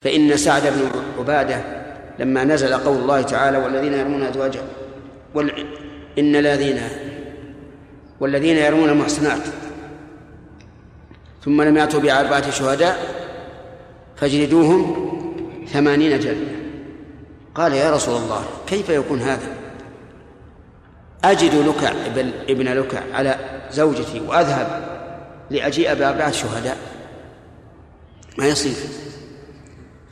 فإن سعد بن عبادة لما نزل قول الله تعالى والذين يرمون أزواجهم وال... إن الذين والذين يرمون المحصنات ثم لم يأتوا بأربعة شهداء فاجلدوهم ثمانين جلدة. قال يا رسول الله كيف يكون هذا؟ أجد لكع ابن لكع على زوجتي وأذهب لأجيء بأربعة شهداء. ما يصير؟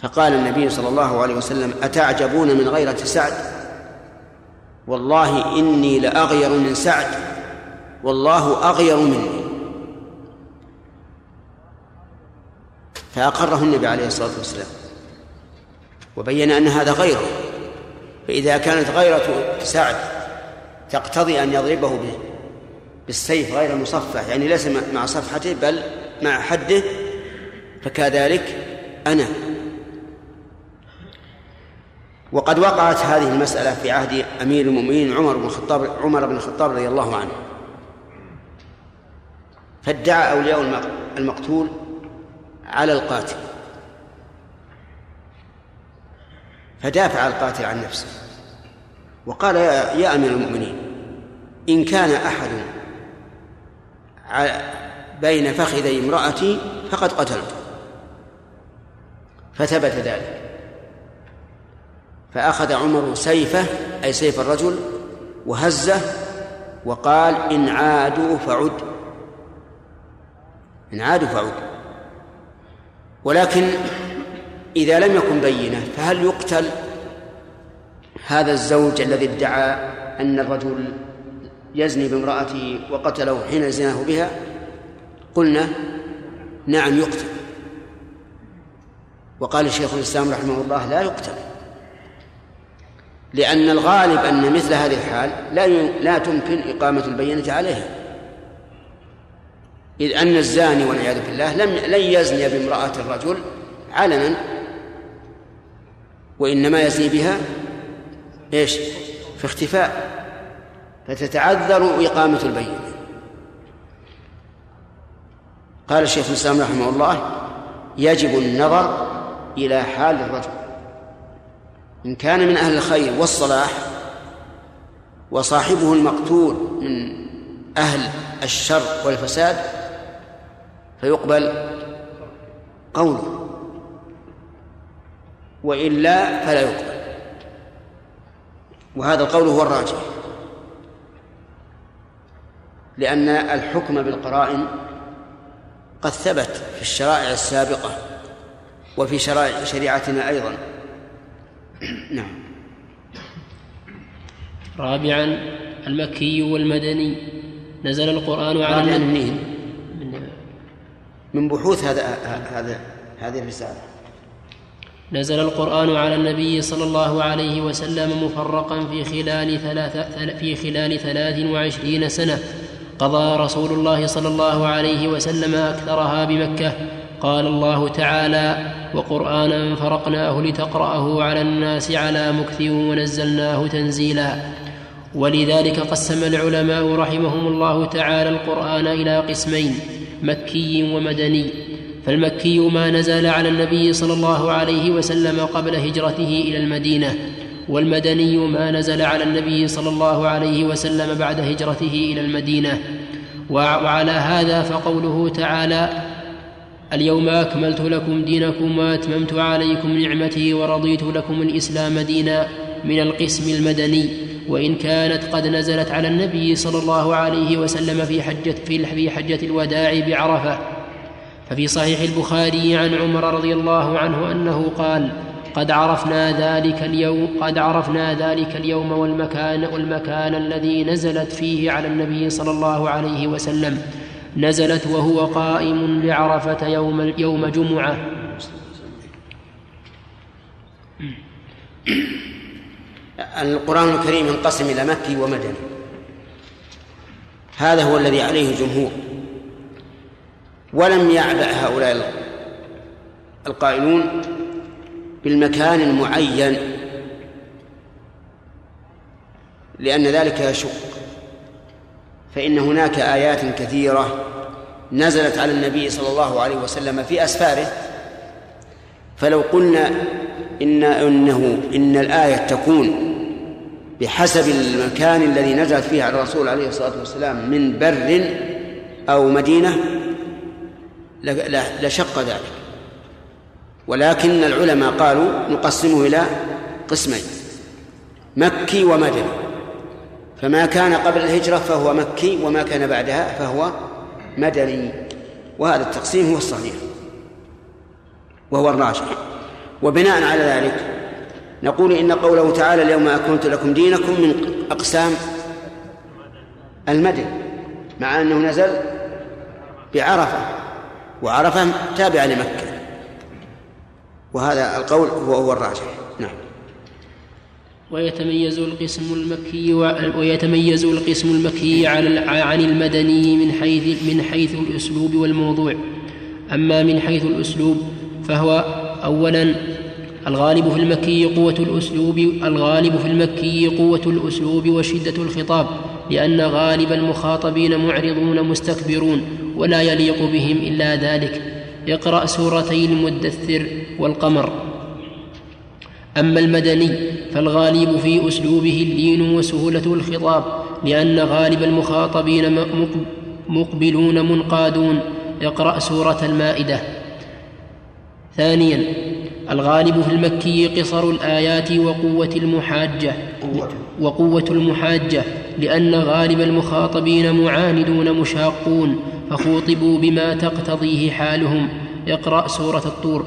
فقال النبي صلى الله عليه وسلم أتعجبون من غيرة سعد؟ والله إني لأغير من سعد والله أغير مني. فأقره النبي عليه الصلاة والسلام وبين أن هذا غيره. فإذا كانت غيرة سعد تقتضي أن يضربه بالسيف غير مصفح يعني ليس مع صفحته بل مع حده فكذلك أنا. وقد وقعت هذه المسألة في عهد أمير المؤمنين عمر بن الخطاب عمر بن الخطاب رضي الله عنه. فادعى أولياء المقتول على القاتل. فدافع القاتل عن نفسه. وقال يا, أمير المؤمنين إن كان أحد بين فخذي امرأتي فقد قتلته. فثبت ذلك. فأخذ عمر سيفه أي سيف الرجل وهزه وقال إن عادوا فعد. إن عادوا فعد. ولكن إذا لم يكن بينة فهل يقتل؟ هذا الزوج الذي ادعى أن الرجل يزني بامرأته وقتله حين زناه بها قلنا نعم يقتل. وقال شيخ الإسلام رحمه الله لا يقتل. لأن الغالب أن مثل هذه الحال لا لا تمكن إقامة البينة عليها. إذ أن الزاني والعياذ بالله لم لن يزني بامرأة الرجل علنا وإنما يزني بها إيش؟ في اختفاء. فتتعذر إقامة البينة. قال الشيخ الإسلام رحمه الله يجب النظر إلى حال الرجل. إن كان من أهل الخير والصلاح وصاحبه المقتول من أهل الشر والفساد فيقبل قوله وإلا فلا يقبل. وهذا القول هو الراجح لأن الحكم بالقرائن قد ثبت في الشرائع السابقة وفي شرائع شريعتنا أيضا. نعم. رابعا المكي والمدني. نزل القرآن على النبي من من بحوث هذا هذا هذه الرسالة. نزل القرآن على النبي صلى الله عليه وسلم مفرقا في خلال ثلاث في خلال ثلاث وعشرين سنة. قضى رسول الله صلى الله عليه وسلم أكثرها بمكة. قال الله تعالى وقرآنا فرقناه لتقرأه على الناس على مكث ونزلناه تنزيلا. ولذلك قسم العلماء رحمهم الله تعالى القرآن إلى قسمين مكي ومدني. فالمكي ما نزل على النبي صلى الله عليه وسلم قبل هجرته إلى المدينة والمدني ما نزل على النبي صلى الله عليه وسلم بعد هجرته إلى المدينة. وعلى هذا فقوله تعالى اليوم أكملت لكم دينكم وأتممت عليكم نعمتي ورضيت لكم الإسلام دينا من القسم المدني وإن كانت قد نزلت على النبي صلى الله عليه وسلم في حجة في حجة الوداع بعرفة. ففي صحيح البخاري عن عمر رضي الله عنه أنه قال قد عرفنا ذلك اليوم قد عرفنا ذلك اليوم والمكان والمكان الذي نزلت فيه على النبي صلى الله عليه وسلم. نزلت وهو قائم بعرفة يوم يوم جمعة. القرآن الكريم ينقسم إلى مكي ومدني. هذا هو الذي عليه الجمهور. ولم يعبأ هؤلاء القائلون بالمكان المعين لأن ذلك يشق. فإن هناك آيات كثيرة نزلت على النبي صلى الله عليه وسلم في أسفاره فلو قلنا إن إنه إن الآية تكون بحسب المكان الذي نزلت فيه على الرسول عليه الصلاة والسلام من بر أو مدينة لشق ذلك. ولكن العلماء قالوا نقسمه إلى قسمين مكي ومدني. فما كان قبل الهجرة فهو مكي وما كان بعدها فهو مدني. وهذا التقسيم هو الصحيح وهو الراجح. وبناء على ذلك نقول إن قوله تعالى اليوم أكملت لكم دينكم من أقسام المدن مع أنه نزل بعرفة وعرفة تابعة لمكة. وهذا القول هو هو الراجح. نعم. ويتميز القسم المكي ويتميز القسم المكي عن المدني من حيث من حيث الأسلوب والموضوع. أما من حيث الأسلوب فهو أولا الغالب في المكي قوة الأسلوب الغالب في المكي قوة الأسلوب وشدة الخطاب لأن غالب المخاطبين معرضون مستكبرون ولا يليق بهم إلا ذلك. اقرأ سورتي المدثر والقمر. أما المدني فالغالب في أسلوبه اللين وسهولة الخطاب لأن غالب المخاطبين مقبلون منقادون. اقرأ سورة المائدة. ثانيا الغالب في المكي قصر الآيات وقوة المحاجة وقوة المحاجة لأن غالب المخاطبين معاندون مشاقون فخوطبوا بما تقتضيه حالهم. اقرأ سورة الطور.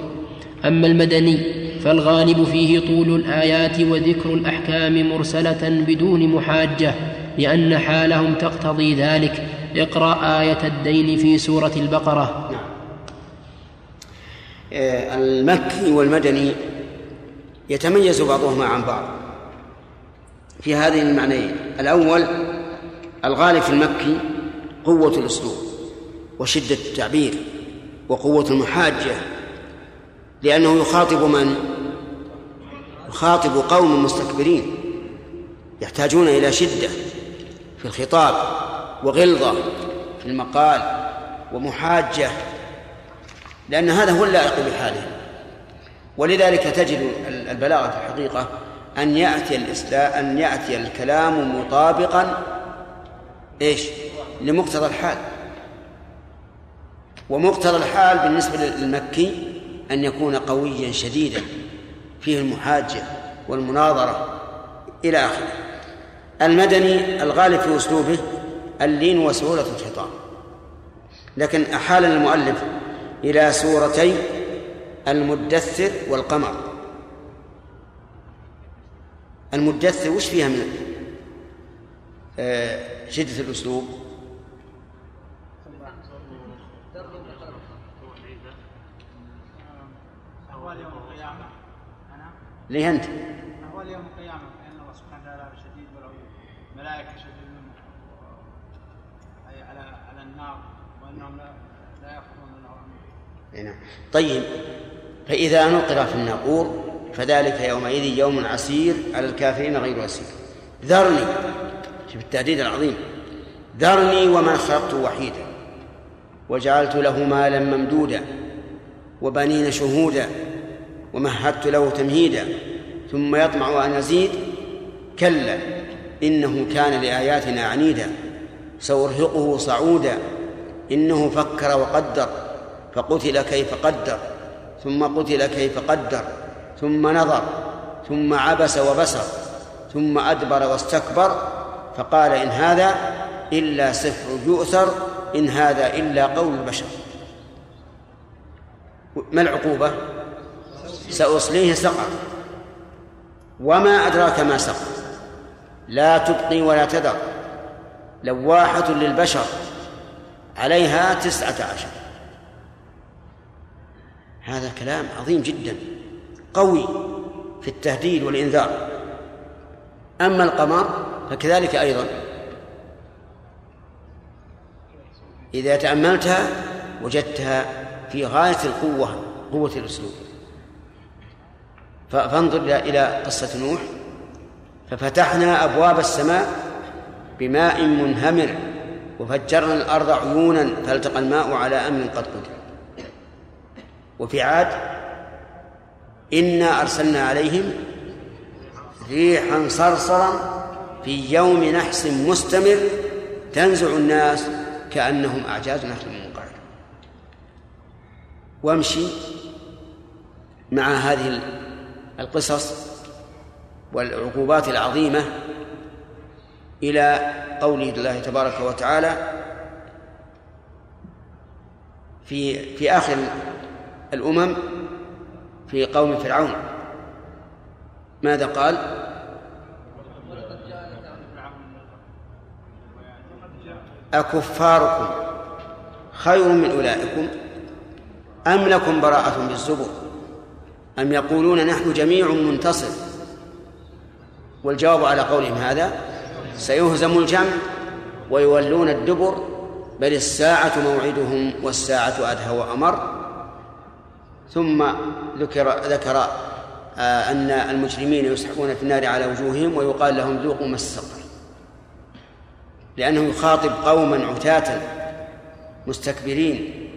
أما المدني فالغالب فيه طول الآيات وذكر الأحكام مرسلة بدون محاجة لأن حالهم تقتضي ذلك اقرأ آية الدين في سورة البقرة نعم. المكي والمدني يتميز بعضهما عن بعض في هذين المعنيين الأول الغالب في المكي قوة الأسلوب وشدة التعبير وقوة المحاجة لأنه يخاطب من؟ يخاطب قوم مستكبرين يحتاجون إلى شدة في الخطاب وغلظة في المقال ومحاجة لأن هذا هو اللائق بحاله ولذلك تجد البلاغة في الحقيقة أن يأتي الإسلام أن يأتي الكلام مطابقا إيش؟ لمقتضى الحال ومقتضى الحال بالنسبة للمكي أن يكون قويا شديدا فيه المحاجة والمناظرة إلى آخره. المدني الغالب في أسلوبه اللين وسهولة الخطاب لكن أحال المؤلف إلى سورتي المدثر والقمر. المدثر وش فيها من آه، شدة الأسلوب؟ ليه أنت؟ أهوال يوم القيامة فإن الله سبحانه وتعالى شديد والعيوب ملائكة شديد أي على على النار وأنهم لا, يأخذون الأوامر. نعم. طيب فإذا نقر في الناقور فذلك يومئذ يوم عسير على الكافرين غير يسير ذرني شوف التهديد العظيم ذرني ومن خلقت وحيدا وجعلت له مالا ممدودا وبنين شهودا ومهدت له تمهيدا ثم يطمع أن أزيد كلا إنه كان لآياتنا عنيدا سأرهقه صعودا إنه فكر وقدر فقتل كيف قدر ثم قتل كيف قدر ثم نظر ثم عبس وبسر ثم أدبر واستكبر فقال إن هذا إلا سحر يؤثر إن هذا إلا قول البشر ما العقوبة؟ سأصليه سقر. وما أدراك ما سقر. لا تبقي ولا تذر. لواحة للبشر. عليها تسعة عشر. هذا كلام عظيم جدا. قوي في التهديد والإنذار. أما القمر فكذلك أيضا. إذا تأملتها وجدتها في غاية القوة قوة الأسلوب. فانظر إلى قصة نوح. ففتحنا أبواب السماء بماء منهمر وفجرنا الأرض عيونا فالتقى الماء على أمر قد قدر. وفي عاد إنا أرسلنا عليهم ريحا صرصرا في يوم نحس مستمر تنزع الناس كأنهم أعجاز نخل منقعر. وامشي مع هذه القصص والعقوبات العظيمة إلى قوله الله تبارك وتعالى في في آخر الأمم في قوم فرعون ماذا قال؟ أكفاركم خير من أولئكم أم لكم براءة بالزبر أم يقولون نحن جميع منتصر؟ والجواب على قولهم هذا سيهزم الجمع ويولون الدبر بل الساعة موعدهم والساعة أدهى وأمر. ثم ذكر ذكر آه، أن المجرمين يسحبون في النار على وجوههم ويقال لهم ذوقوا مس السقر. لأنه يخاطب قوما عتاة مستكبرين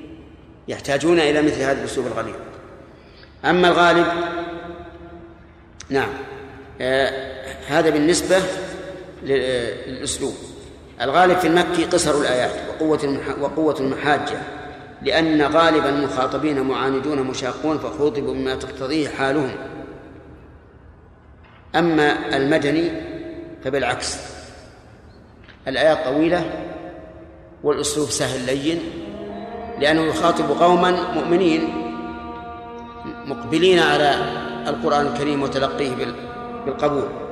يحتاجون إلى مثل هذا الأسلوب الغليظ. أما الغالب نعم آه هذا بالنسبة للأسلوب. الغالب في المكي قصر الآيات وقوة وقوة المحاجة لأن غالب المخاطبين معاندون مشاقون فخوطبوا بما تقتضيه حالهم. أما المدني فبالعكس الآيات طويلة والأسلوب سهل لين لأنه يخاطب قوما مؤمنين مقبلين على القرآن الكريم وتلقيه بالقبول.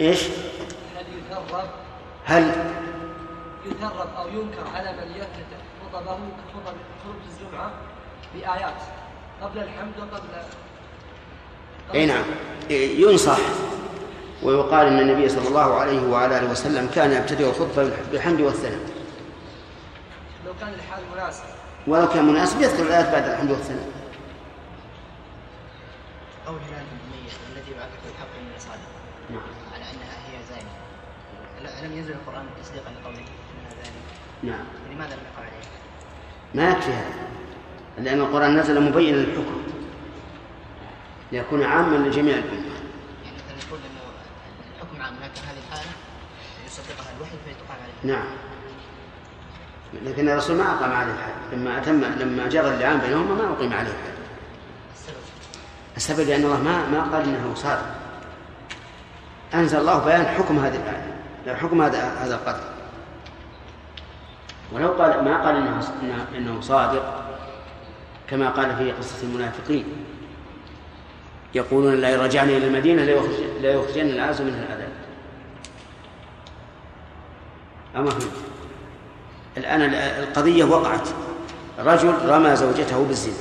إيش؟ هل يثرب هل؟ يثرب أو ينكر على من يفتتح خطبه كخطب خطبة الجمعة بآيات. قبل الحمد وقبل أي نعم. ينصح ويقال إن النبي صلى الله عليه وعلى آله وسلم كان يبتدئ الخطبة بالحمد والثناء. لو كان الحال مناسب. ولو كان مناسب يذكر الآيات بعد الحمد والثناء. قول ألم ينزل القرآن تصديقا لقوله نعم. لماذا لم يقع عليه؟ ما يكفي هذا. لأن القرآن نزل مبينا للحكم. ليكون عاما لجميع الأمة. يعني مثلا يقول أنه الحكم عام لكن هذه الحالة يصدقها الوحي فتقام عليه. نعم. لكن الرسول ما أقام عليه الحد. لما أتم لما جرى اللعان بينهما ما أقيم عليه الحد. السبب. السبب لأن الله ما ما قال إنه صادق. أنزل الله بيان حكم هذه الآية. حكم هذا هذا القتل. ولو قال ما قال إنه انه صادق كما قال في قصة المنافقين. يقولون لا رجعنا إلى المدينة لا يخرجن العاز منها العذاب أما فهمت الآن القضية وقعت. رجل رمى زوجته بالزنا.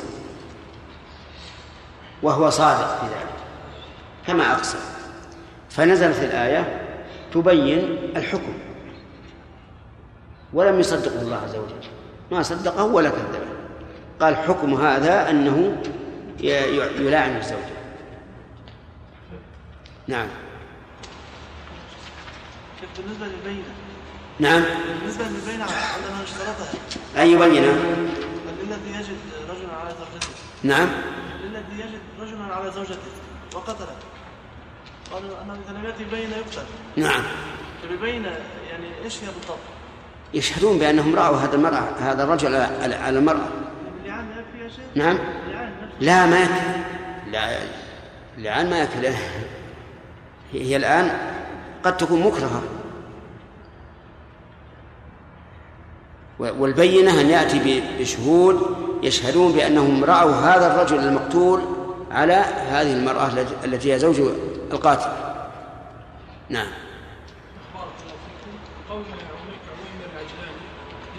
وهو صادق في ذلك. كما أقسم فنزلت الآية تبين الحكم ولم يصدقه الله عز وجل. ما صدقه ولا كذبه قال حكم هذا أنه يلاعن الزوجة نعم. بالنسبة للبينة. نعم. بالنسبة للبينة عندما اشترطها. أي بينة؟ الذي يجد رجلا على زوجته. نعم. الذي يجد رجلا على زوجته وقتله. قالوا أنه إذا لم يأتي بينة يقتل. نعم. البينة يعني إيش هي بالضبط؟ يشهدون بأنهم رأوا هذا المرأة هذا الرجل على المرأة. شيخ؟ نعم. لا ما يكفي. لا اللعان ما يكفي. هي الآن قد تكون مكرهة. والبينة أن يأتي بشهود يشهدون بأنهم رأوا هذا الرجل المقتول على هذه المرأة التي هي زوج القاتل. نعم.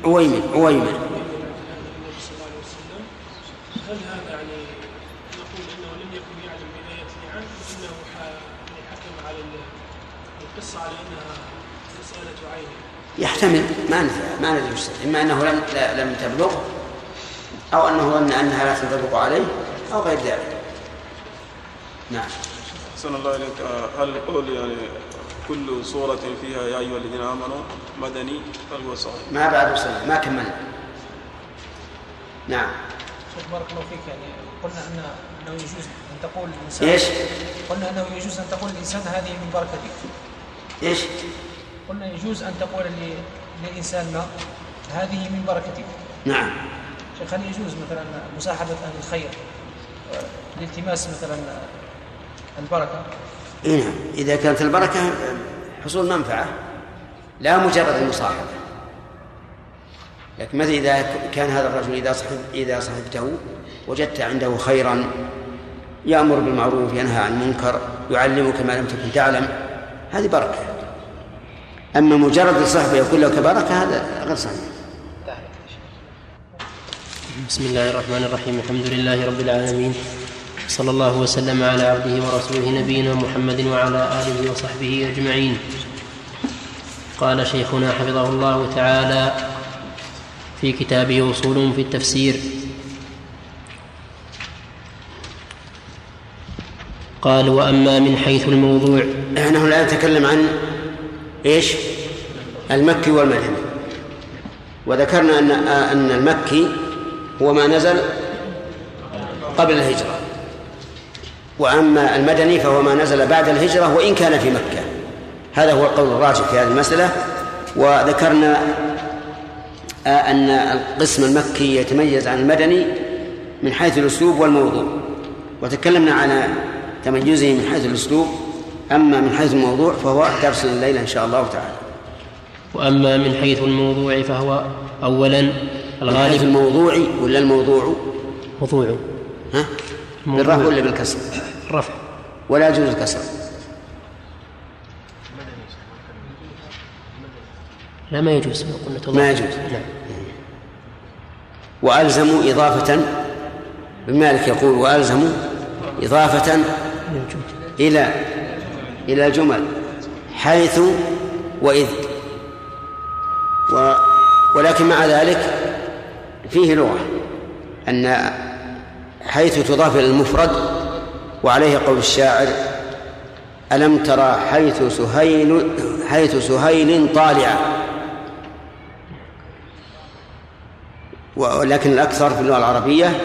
عويمر عويمر هل هذا يعني نقول إنه لم يكن يعلم بداية نعم إنه حكم على نص على إنها مسألة عين يحتمل ما ندري ما ندري وش إما أنه لم لم تبلغ أو أنه ظن أنها لا تنطبق عليه أو غير ذلك. نعم. أحسن الله إليك. آه، هل القول يعني كل سورة فيها يا أيها الذين آمنوا مدني هل هو صحيح؟ ما بعد وصلنا ما كملنا نعم. شيخ بارك الله فيك. يعني قلنا أن أنه يجوز أن تقول الانسان إيش؟ قلنا أنه يجوز أن تقول الإنسان هذه من بركتك إيش؟ قلنا يجوز أن تقول ل- للانسان ما هذه من بركتك نعم. شيخ هل يجوز مثلا مصاحبه أهل الخير؟ آه، لالتماس مثلا البركة. إيه نعم. إذا كانت البركة حصول منفعة لا مجرد المصاحبة. لكن مثلا إذا كان هذا الرجل إذا صحب إذا صحبته وجدت عنده خيرا يأمر بالمعروف ينهى عن المنكر يعلمك ما لم تكن تعلم هذه بركة. أما مجرد الصحبة يقول لك بركة هذا غير صحيح. بسم الله الرحمن الرحيم. الحمد لله رب العالمين. صلى الله وسلم على عبده ورسوله نبينا محمد وعلى آله وصحبه أجمعين. قال شيخنا حفظه الله تعالى في كتابه أصول في التفسير. قال وأما من حيث الموضوع. نحن الآن نتكلم عن إيش؟ المكي والمدني وذكرنا أن أن المكي هو ما نزل قبل الهجرة. وأما المدني فهو ما نزل بعد الهجرة وإن كان في مكة. هذا هو القول الراجح في هذه المسألة. وذكرنا آه، أن القسم المكي يتميز عن المدني من حيث الأسلوب والموضوع. وتكلمنا على تميزه من حيث الأسلوب. أما من حيث الموضوع فهو درس الليلة إن شاء الله تعالى. وأما من حيث الموضوع فهو اولا من حيث الغالب. الموضوع ولا الموضوع؟ موضوع. ها. بالرفع ولا بالكسر؟ الرفع ولا يجوز الكسر. لا ما يجوز. ما قلنا تضاف. ما يجوز. نعم. وألزموا إضافة ابن مالك يقول وألزموا إضافة إلى إلى الجمل حيث وإذ. و ولكن مع ذلك فيه لغة أن حيث تضاف إلى المفرد وعليه قول الشاعر ألم ترى حيث سهيل حيث سهيل طالعا ولكن الأكثر في اللغة العربية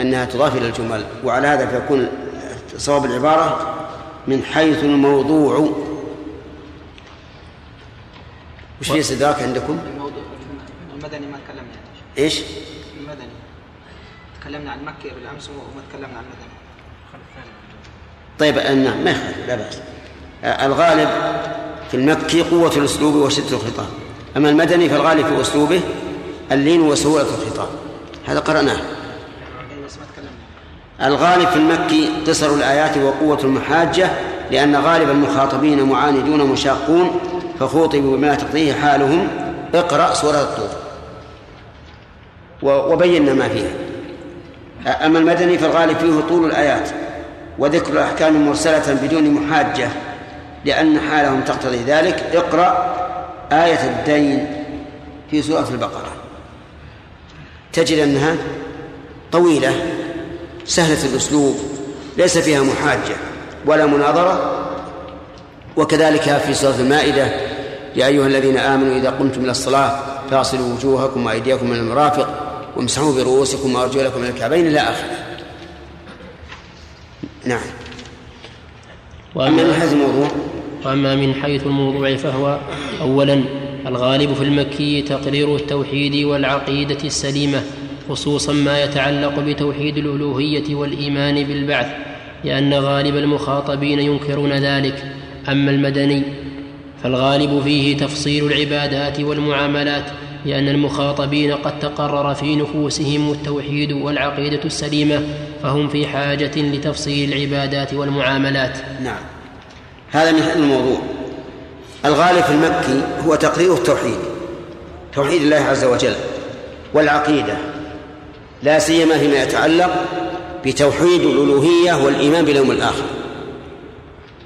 أنها تضاف إلى الجمل وعلى هذا فيكون صواب العبارة من حيث الموضوع وش في استدراك عندكم؟ الموضوع المدني ما تكلمنا إيش؟ تكلمنا عن مكة بالأمس وما تكلمنا عن المدني طيب نعم ما يخالف لا بأس. الغالب في المكي قوة الأسلوب وشدة الخطاب. أما المدني فالغالب في أسلوبه اللين وسهولة الخطاب. هذا قرأناه. إيه، بس ما تكلمنا. الغالب في المكي قصر الآيات وقوة المحاجة لأن غالب المخاطبين معاندون مشاقون فخوطبوا بما تقضيه حالهم. اقرأ سورة الطور. وبينا ما فيها. أما المدني فالغالب فيه طول الآيات وذكر الأحكام مرسلة بدون محاجة لأن حالهم تقتضي ذلك. اقرأ آية الدين في سورة البقرة. تجد أنها طويلة سهلة الأسلوب ليس فيها محاجة ولا مناظرة وكذلك في سورة المائدة يا أيها الذين آمنوا إذا قمتم إلى الصلاة فاغسلوا وجوهكم وأيديكم من المرافق. وامسحوا برؤوسكم وأرجلكم من الكعبين إلى آخره. نعم. أما من حيث الموضوع؟ وأما من حيث الموضوع فهو اولا الغالب في المكي تقرير التوحيد والعقيدة السليمة خصوصا ما يتعلق بتوحيد الألوهية والإيمان بالبعث لأن غالب المخاطبين ينكرون ذلك. أما المدني فالغالب فيه تفصيل العبادات والمعاملات لأن المخاطبين قد تقرر في نفوسهم التوحيد والعقيدة السليمة فهم في حاجة لتفصيل العبادات والمعاملات. نعم. هذا من الموضوع. الغالب في المكي هو تقرير التوحيد توحيد الله عز وجل والعقيدة. لا سيما فيما يتعلق بتوحيد الألوهية والإيمان باليوم الآخر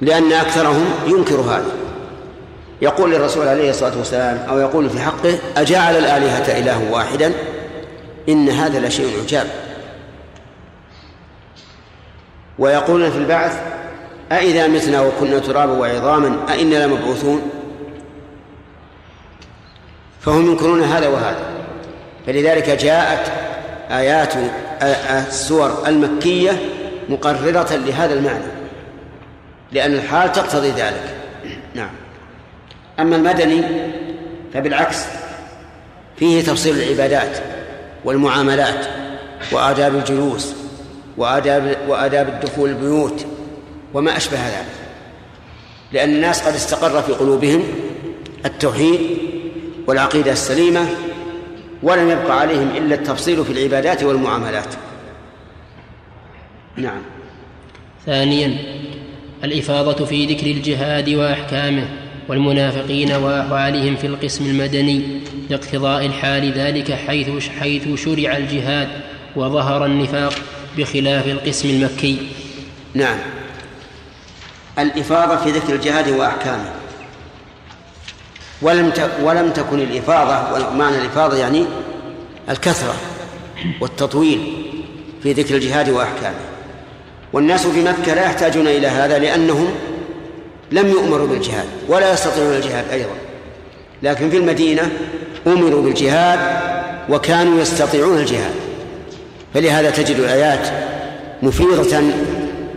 لأن أكثرهم ينكر هذا. يقول للرسول عليه الصلاة والسلام أو يقول في حقه أجعل الآلهة إله واحدا؟ إن هذا لشيء عجاب. ويقولون في البعث أإذا متنا وكنا ترابا وعظاما أئنا لمبعوثون؟ فهم ينكرون هذا وهذا. فلذلك جاءت آيات السور المكية مقررة لهذا المعنى لأن الحال تقتضي ذلك. نعم. أما المدني فبالعكس فيه تفصيل العبادات والمعاملات وآداب الجلوس وآداب وآداب الدخول البيوت وما أشبه ذلك. لأن الناس قد استقر في قلوبهم التوحيد والعقيدة السليمة ولم يبقى عليهم إلا التفصيل في العبادات والمعاملات. نعم. ثانيا الإفاضة في ذكر الجهاد وأحكامه. والمنافقين وأحوالهم في القسم المدني لاقتضاء الحال ذلك حيث حيث شرع الجهاد وظهر النفاق بخلاف القسم المكي. نعم. الإفاضة في ذكر الجهاد وأحكامه ولم ولم تكن الإفاضة ومعنى الإفاضة يعني الكثرة والتطويل في ذكر الجهاد وأحكامه والناس في مكة لا يحتاجون إلى هذا لأنهم لم يؤمروا بالجهاد ولا يستطيعون الجهاد أيضا. لكن في المدينة أمروا بالجهاد وكانوا يستطيعون الجهاد. فلهذا تجد الآيات مفيضة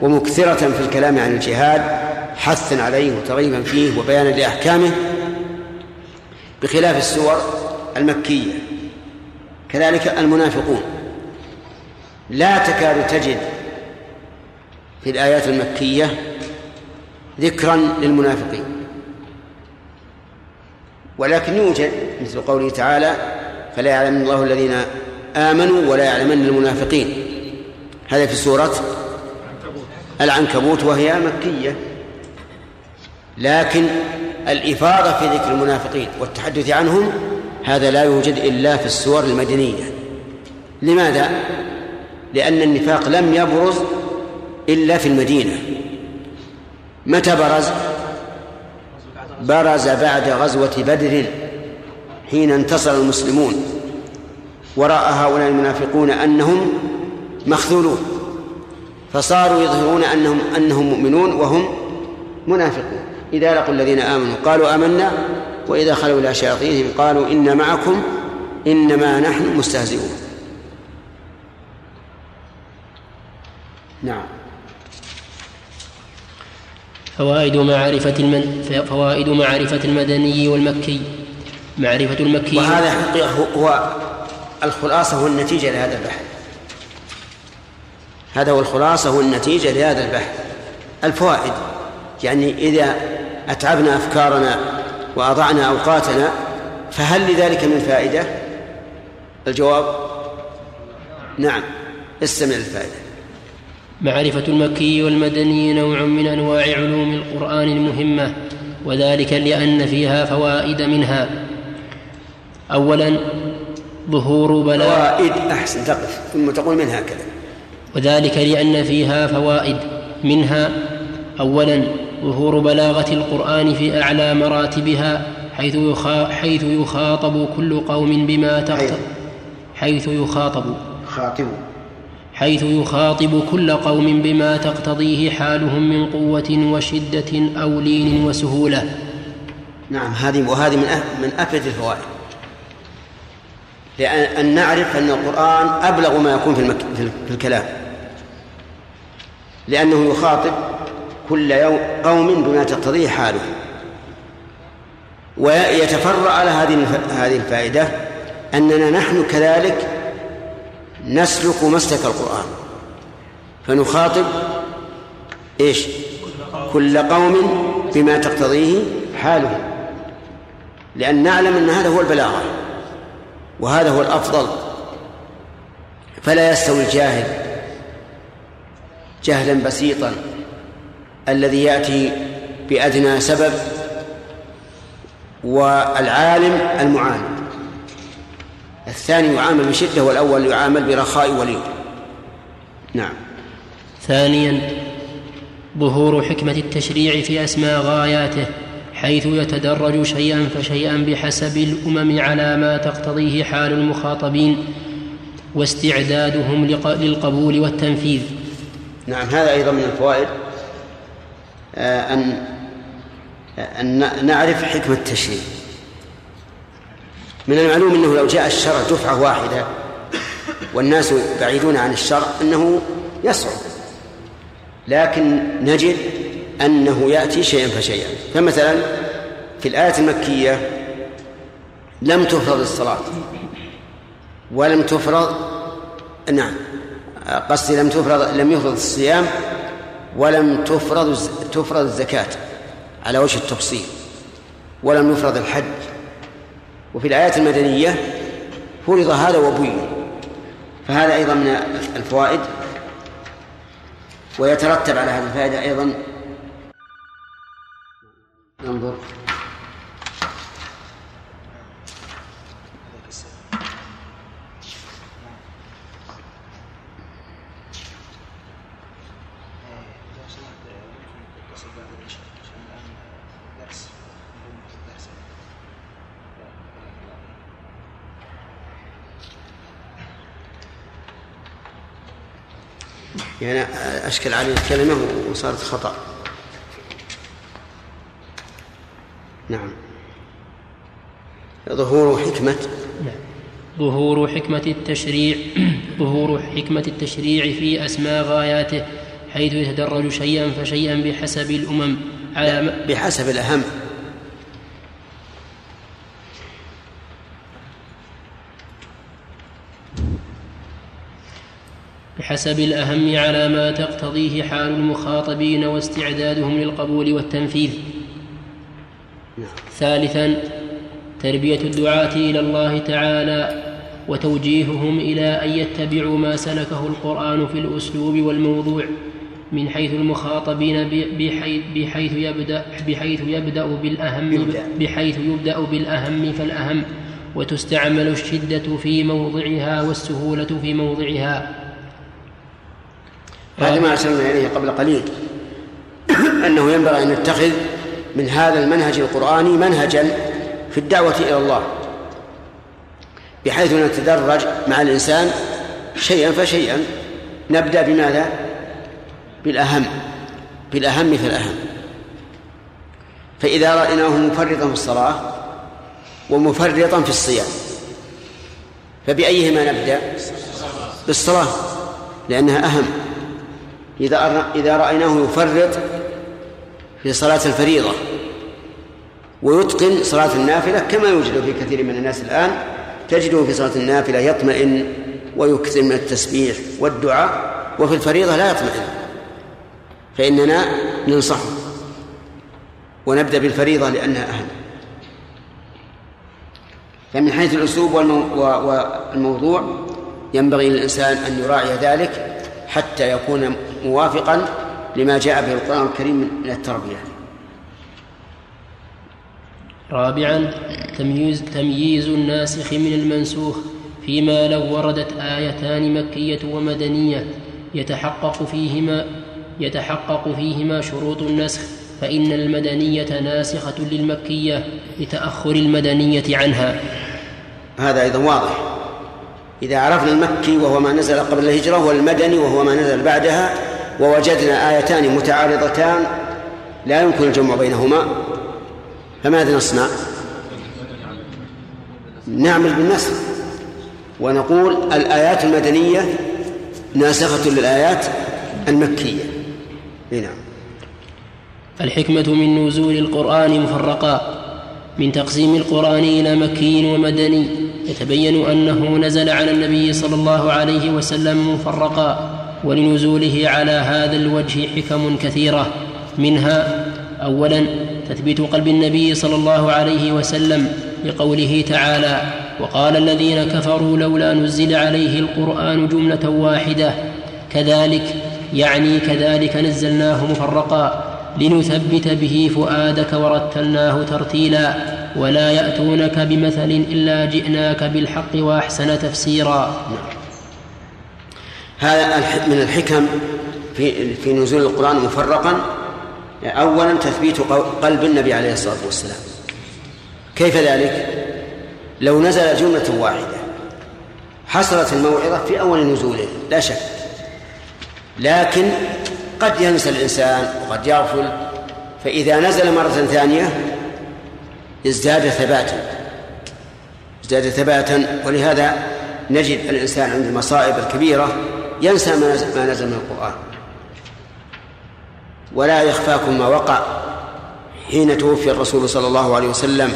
ومكثرة في الكلام عن الجهاد حثا عليه وترغيبا فيه وبيانا لأحكامه بخلاف السور المكية. كذلك المنافقون. لا تكاد تجد في الآيات المكية ذكرا للمنافقين. ولكن يوجد مثل قوله تعالى فلا يعلم الله الذين آمنوا ولا يعلمن المنافقين. هذا في سورة العنكبوت وهي مكية. لكن الإفاضة في ذكر المنافقين والتحدث عنهم هذا لا يوجد إلا في السور المدنية. لماذا؟ لأن النفاق لم يبرز إلا في المدينة. متى برز؟ برز بعد غزوة بدر حين انتصر المسلمون. ورأى هؤلاء المنافقون أنهم مخذولون. فصاروا يظهرون أنهم أنهم مؤمنون وهم منافقون. إذا لقوا الذين آمنوا قالوا آمنا وإذا خلوا إلى شياطينهم قالوا إن معكم إنما نحن مستهزئون. نعم. فوائد معرفة المن... فوائد معرفة المدني والمكي. معرفة المكي. وهذا حقيقة هو الخلاصة والنتيجة لهذا البحث. هذا هو الخلاصة والنتيجة لهذا البحث. الفوائد يعني إذا أتعبنا أفكارنا وأضعنا أوقاتنا فهل لذلك من فائدة؟ الجواب؟ نعم استمع للفائدة معرفة المكي والمدني نوع من أنواع علوم القرآن المهمة وذلك لأن فيها فوائد منها. أولا ظهور بلاء. فوائد أحسن تقف ثم تقول من هكذا. وذلك لأن فيها فوائد منها. أولا ظهور بلاغة القرآن في أعلى مراتبها حيث حيث يخاطب كل قوم بما تقتضي حيث يخاطب. خاطب حيث يخاطب كل قوم بما تقتضيه حالهم من قوة وشدة أو لين وسهولة. نعم هذه وهذه من من أفيد الفوائد. لأن أن نعرف أن القرآن أبلغ ما يكون في, المك... في الكلام. لأنه يخاطب كل يوم قوم بما تقتضيه حاله. ويتفرع على هذه هذه الفائدة أننا نحن كذلك نسلك مسلك القرآن. فنخاطب إيش؟ كل قوم بما تقتضيه حاله لأن نعلم أن هذا هو البلاغة وهذا هو الأفضل. فلا يستوي الجاهل جهلا بسيطا الذي يأتي بأدنى سبب والعالم المعاند الثاني يعامل بشدة والأول يعامل برخاء ولين نعم. ثانيا ظهور حكمة التشريع في أسماء غاياته حيث يتدرج شيئا فشيئا بحسب الأمم على ما تقتضيه حال المخاطبين واستعدادهم للقبول والتنفيذ. نعم هذا أيضا من الفوائد آه، أن أن نعرف حكمة التشريع. من المعلوم أنه لو جاء الشرع دفعة واحدة والناس بعيدون عن الشرع أنه يصعب لكن نجد أنه يأتي شيئا فشيئا. فمثلا في الآية المكية لم تفرض الصلاة. ولم تفرض نعم قصدي لم تفرض لم يفرض الصيام ولم تفرض تفرض الزكاة على وجه التفصيل. ولم يفرض الحج. وفي الآيات المدنية فرض هذا وبين. فهذا أيضا من الفوائد ويترتب على هذه الفائدة أيضا. ننظر. يعني أشكل عليه الكلمة وصارت خطأ. نعم. ظهور حكمة. ظهور حكمة التشريع ظهور حكمة التشريع في أسماء غاياته حيث يتدرج شيئا فشيئا بحسب الأمم. على بحسب الأهم. بحسب الأهم على ما تقتضيه حال المخاطبين واستعدادهم للقبول والتنفيذ. ثالثا تربية الدعاة إلى الله تعالى وتوجيههم إلى أن يتبعوا ما سلكه القرآن في الأسلوب والموضوع من حيث المخاطبين بحيث, بحيث يبدأ بحيث يبدأ بالأهم بحيث يبدأ بالأهم فالأهم وتستعمل الشدة في موضعها والسهولة في موضعها. هذا ما أشرنا إليه قبل قليل. أنه ينبغي أن نتخذ من هذا المنهج القرآني منهجا في الدعوة إلى الله بحيث نتدرج مع الإنسان شيئا فشيئا. نبدأ بماذا؟ بالأهم بالأهم فالأهم فإذا رأيناه مفرطا في الصلاة ومفرطا في الصيام فبأيهما نبدأ؟ بالصلاة لأنها أهم. إذا إذا رأيناه يفرط في صلاة الفريضة ويتقن صلاة النافلة كما يوجد في كثير من الناس الآن تجده في صلاة النافلة يطمئن ويكثر من التسبيح والدعاء وفي الفريضة لا يطمئن. فإننا ننصحه ونبدأ بالفريضة لأنها أهم. فمن حيث الأسلوب والموضوع ينبغي للإنسان أن يراعي ذلك حتى يكون موافقا لما جاء به القرآن الكريم من التربية. رابعا تمييز تمييز الناسخ من المنسوخ فيما لو وردت آيتان مكية ومدنية. يتحقق فيهما يتحقق فيهما شروط النسخ فإن المدنية ناسخة للمكية لتأخر المدنية عنها. هذا أيضا واضح. إذا عرفنا المكي وهو ما نزل قبل الهجرة والمدني وهو ما نزل بعدها ووجدنا آيتان متعارضتان لا يمكن الجمع بينهما فماذا نصنع؟ نعمل بالنسخ ونقول الآيات المدنية ناسخة للآيات المكية. نعم. الحكمة من نزول القرآن مفرقا من تقسيم القرآن إلى مكي ومدني يتبين أنه نزل على النبي صلى الله عليه وسلم مفرقا. ولنزوله على هذا الوجه حكم كثيرة. منها أولا تثبيت قلب النبي صلى الله عليه وسلم لقوله تعالى وقال الذين كفروا لولا نزل عليه القرآن جملة واحدة كذلك يعني كذلك نزلناه مفرقا لنثبت به فؤادك ورتلناه ترتيلا ولا يأتونك بمثل إلا جئناك بالحق وأحسن تفسيرا. هذا من الحكم في في نزول القرآن مفرقا. أولا تثبيت قلب النبي عليه الصلاة والسلام. كيف ذلك؟ لو نزل جملة واحدة حصلت الموعظة في أول نزوله لا شك. لكن قد ينسى الإنسان وقد يغفل. فإذا نزل مرة ثانية ازداد ثباتا. ازداد ثباتا. ولهذا نجد الإنسان عند المصائب الكبيرة ينسى ما نزل, ما نزل من القرآن. ولا يخفاكم ما وقع حين توفي الرسول صلى الله عليه وسلم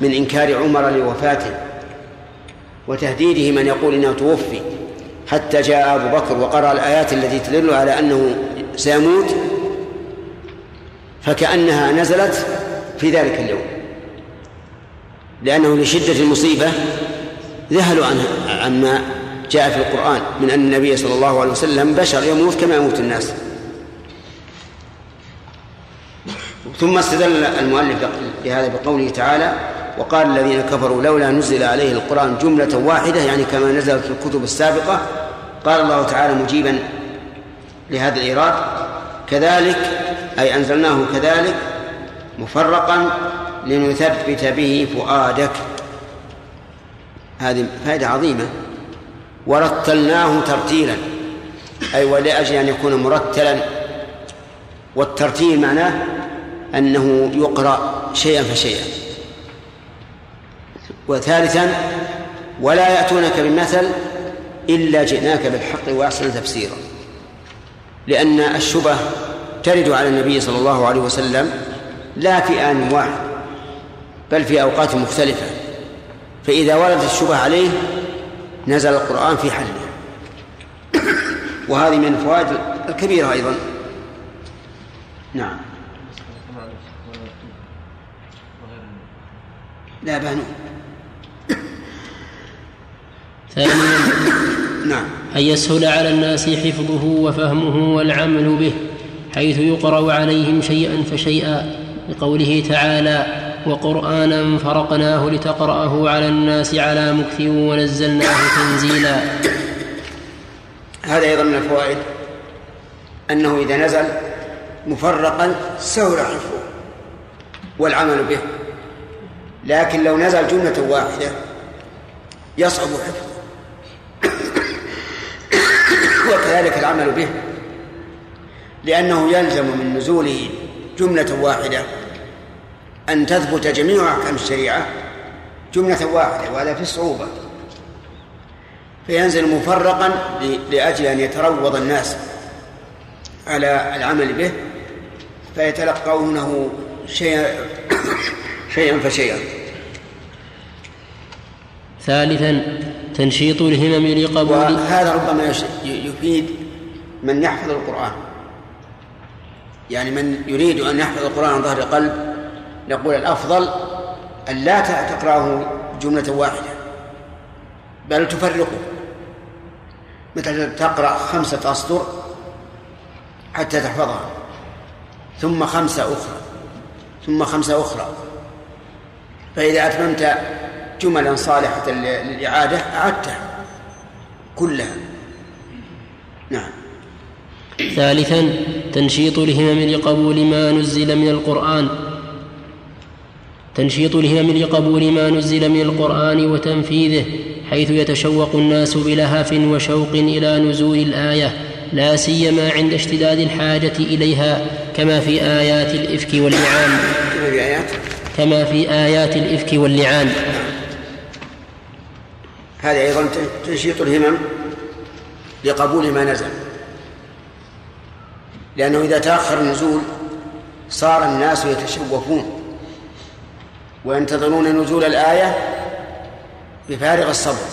من إنكار عمر لوفاته وتهديده من يقول إنه توفي حتى جاء أبو بكر وقرأ الآيات التي تدل على أنه سيموت فكأنها نزلت في ذلك اليوم. لأنه لشدة المصيبة ذهلوا عن عما جاء في القرآن من أن النبي صلى الله عليه وسلم بشر يموت كما يموت الناس. ثم استدل المؤلف بهذا بقوله تعالى وقال الذين كفروا لولا نزل عليه القرآن جملة واحدة يعني كما نزلت في الكتب السابقة. قال الله تعالى مجيبا لهذا الإيراد كذلك أي أنزلناه كذلك مفرقا لنثبت به فؤادك. هذه فائدة عظيمة. ورتلناه ترتيلا. أي ولأجل أن يكون مرتلا. والترتيل معناه أنه يقرأ شيئا فشيئا. وثالثا ولا يأتونك بمثل إلا جئناك بالحق وأحسن تفسيرا. لأن الشبه ترد على النبي صلى الله عليه وسلم لا في آن واحد بل في أوقات مختلفة. فإذا وردت الشبه عليه نزل القرآن في حله. وهذه من الفوائد الكبيرة أيضا. نعم. لا بانون ثانيا نعم. أن يسهل على الناس حفظه وفهمه والعمل به حيث يقرأ عليهم شيئا فشيئا لقوله تعالى وقرآنا فرقناه لتقرأه على الناس على مكث ونزلناه تنزيلا. هذا أيضا من الفوائد. أنه إذا نزل مفرقا سهل حفظه والعمل به. لكن لو نزل جملة واحدة يصعب حفظه. وكذلك العمل به. لأنه يلزم من نزوله جملة واحدة أن تثبت جميع أحكام الشريعة جملة واحدة وهذا في الصعوبة. فينزل مفرقا لأجل أن يتروض الناس على العمل به فيتلقونه شيئا شيئا فشيئا. ثالثا تنشيط الهمم لقبول وهذا ربما يفيد من يحفظ القرآن. يعني من يريد أن يحفظ القرآن عن ظهر قلب نقول الأفضل أن لا تقرأه جملة واحدة بل تفرقه. مثل تقرأ خمسة أسطر حتى تحفظها ثم خمسة أخرى ثم خمسة أخرى. فإذا أتممت جملا صالحة للإعادة أعدتها كلها. نعم. ثالثا تنشيط الهمم لقبول ما نزل من القرآن. تنشيط الهمم لقبول ما نزل من القرآن وتنفيذه حيث يتشوق الناس بلهف وشوق إلى نزول الآية لا سيما عند اشتداد الحاجة إليها كما في آيات الإفك واللعان. كما في آيات الإفك واللعان. هذا أيضا تنشيط الهمم لقبول ما نزل. لأنه إذا تأخر النزول صار الناس يتشوفون وينتظرون نزول الآية بفارغ الصبر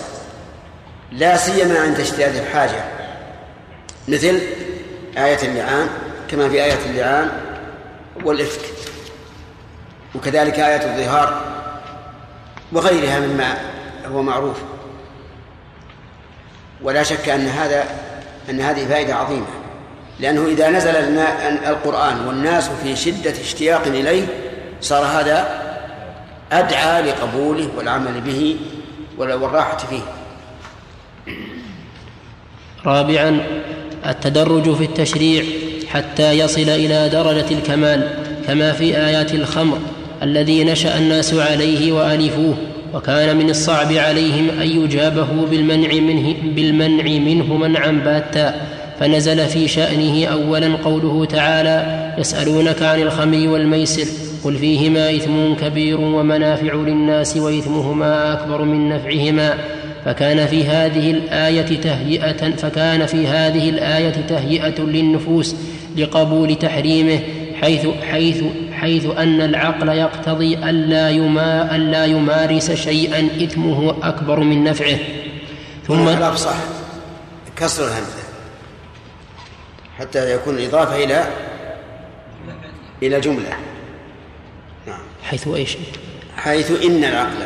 لا سيما عند اشتداد الحاجة. مثل آية اللعان كما في آية اللعان والإفك وكذلك آية الظهار وغيرها مما هو معروف. ولا شك أن هذا أن هذه فائدة عظيمة لأنه إذا نزل القرآن والناس في شدة اشتياق إليه صار هذا أدعى لقبوله والعمل به والراحة فيه. رابعا التدرج في التشريع حتى يصل إلى درجة الكمال كما في آيات الخمر الذي نشأ الناس عليه وألفوه وكان من الصعب عليهم أن يجابه بالمنع منه, بالمنع منه منعا باتا. فنزل في شأنه اولا قوله تعالى يسألونك عن الخمر والميسر قل فيهما إثم كبير ومنافع للناس وإثمهما أكبر من نفعهما فكان في هذه الآية تهيئة فكان في هذه الآية تهيئة للنفوس لقبول تحريمه حيث حيث حيث أن العقل يقتضي ألا يما ألا يمارس شيئا إثمه أكبر من نفعه. ثم لا صح. كسر الهمزة. حتى يكون الإضافة إلى إلى جملة. حيث إيش؟ حيث إن العقل.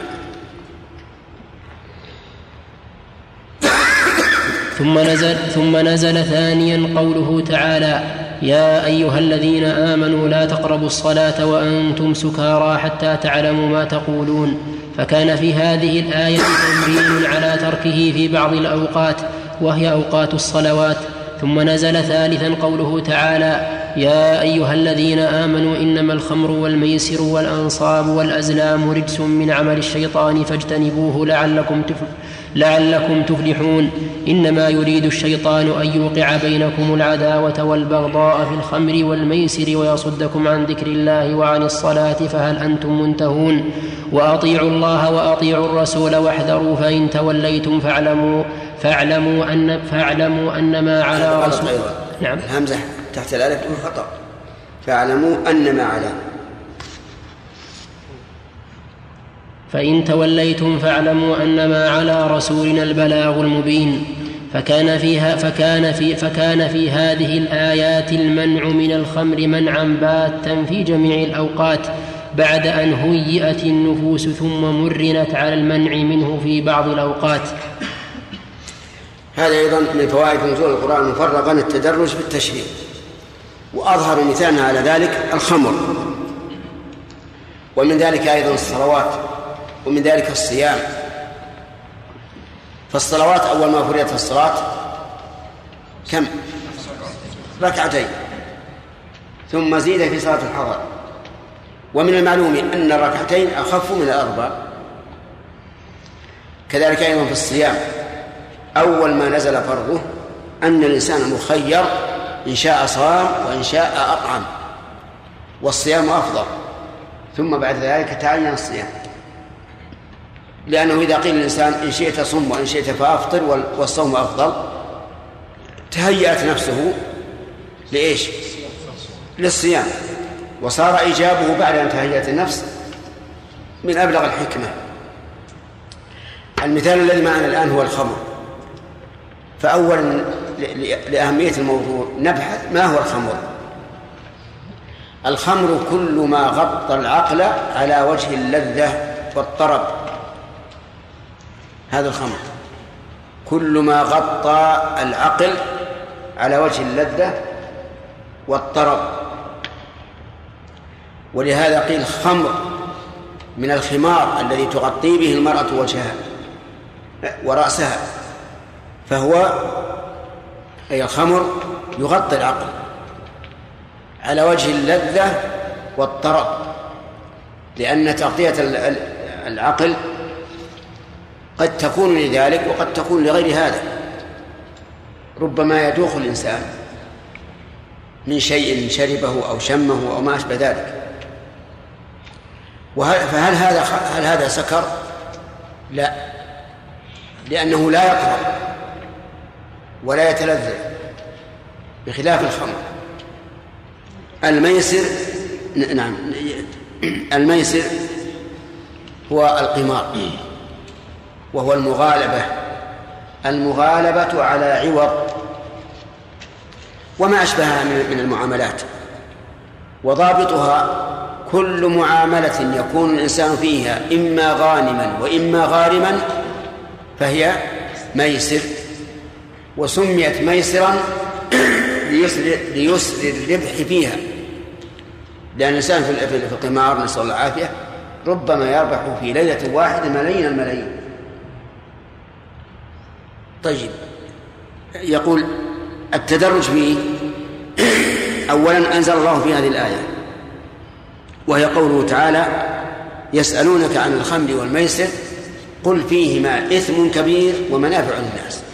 ثم نزل ثم نزل ثانيا قوله تعالى يا أيها الذين آمنوا لا تقربوا الصلاة وأنتم سكارى حتى تعلموا ما تقولون. فكان في هذه الآية تنبيه على تركه في بعض الأوقات وهي أوقات الصلوات. ثم نزل ثالثا قوله تعالى يا أيها الذين آمنوا إنما الخمر والميسر والأنصاب والأزلام رجس من عمل الشيطان فاجتنبوه لعلكم تفلحون لعلكم تفلحون. إنما يريد الشيطان أن يوقع بينكم العداوة والبغضاء في الخمر والميسر ويصدكم عن ذكر الله وعن الصلاة فهل أنتم منتهون؟ وأطيعوا الله وأطيعوا الرسول واحذروا فإن توليتم فاعلموا فاعلموا ان فاعلموا أن ما على رسول نعم. الهمزة. تحت الالف خطأ. فاعلموا أن ما على. فإن توليتم فاعلموا انما على رسولنا البلاغ المبين. فكان فيها فكان في فكان في هذه الآيات المنع من الخمر منعا باتا في جميع الأوقات بعد أن هيئت النفوس ثم مرنت على المنع منه في بعض الأوقات. هذا أيضا من فوائد نزول القرآن مفرغا التدرج في التشريع وأظهر مثال على ذلك الخمر. ومن ذلك أيضا الصلوات ومن ذلك الصيام. فالصلوات أول ما فرضت الصلاة كم؟ ركعتين. ثم زيد في صلاة الحضر. ومن المعلوم أن الركعتين أخف من الأربع. كذلك أيضا في الصيام. أول ما نزل فرضه أن الإنسان مخير إن شاء صام وإن شاء أطعم والصيام أفضل. ثم بعد ذلك تعين الصيام. لأنه إذا قيل للإنسان إن شئت صم وإن شئت فأفطر والصوم أفضل تهيأت نفسه لإيش؟ للصيام. وصار إيجابه بعد أن تهيأت النفس من أبلغ الحكمة. المثال الذي معنا الآن هو الخمر. فأولا لأهمية الموضوع. نبحث ما هو الخمر. الخمر كل ما غطى العقل على وجه اللذة والطرب. هذا الخمر. كل ما غطى العقل على وجه اللذة والطرب. ولهذا قيل خمر من الخمار الذي تغطي به المرأة وجهها ورأسها فهو أي الخمر يغطي العقل على وجه اللذة والطرب لأن تغطية العقل قد تكون لذلك وقد تكون لغير هذا. ربما يدوخ الإنسان من شيء شربه أو شمه أو ما أشبه ذلك. فهل هذا هل هذا سكر؟ لا لأنه لا يقرأ ولا يتلذذ بخلاف الخمر الميسر نعم الميسر هو القمار. وهو المغالبة المغالبة على عوض. وما أشبهها من المعاملات. وضابطها كل معاملة يكون الإنسان فيها إما غانما وإما غارما فهي ميسر. وسميت ميسرا ليسر, ليسر الربح فيها. لأن الإنسان في القمار نسأل الله العافية ربما يربح في ليلة واحدة ملايين الملايين. طيب يقول التدرج فيه أولا أنزل الله في هذه الآية وهي قوله تعالى يسألونك عن الخمر والميسر قل فيهما إثم كبير ومنافع للناس.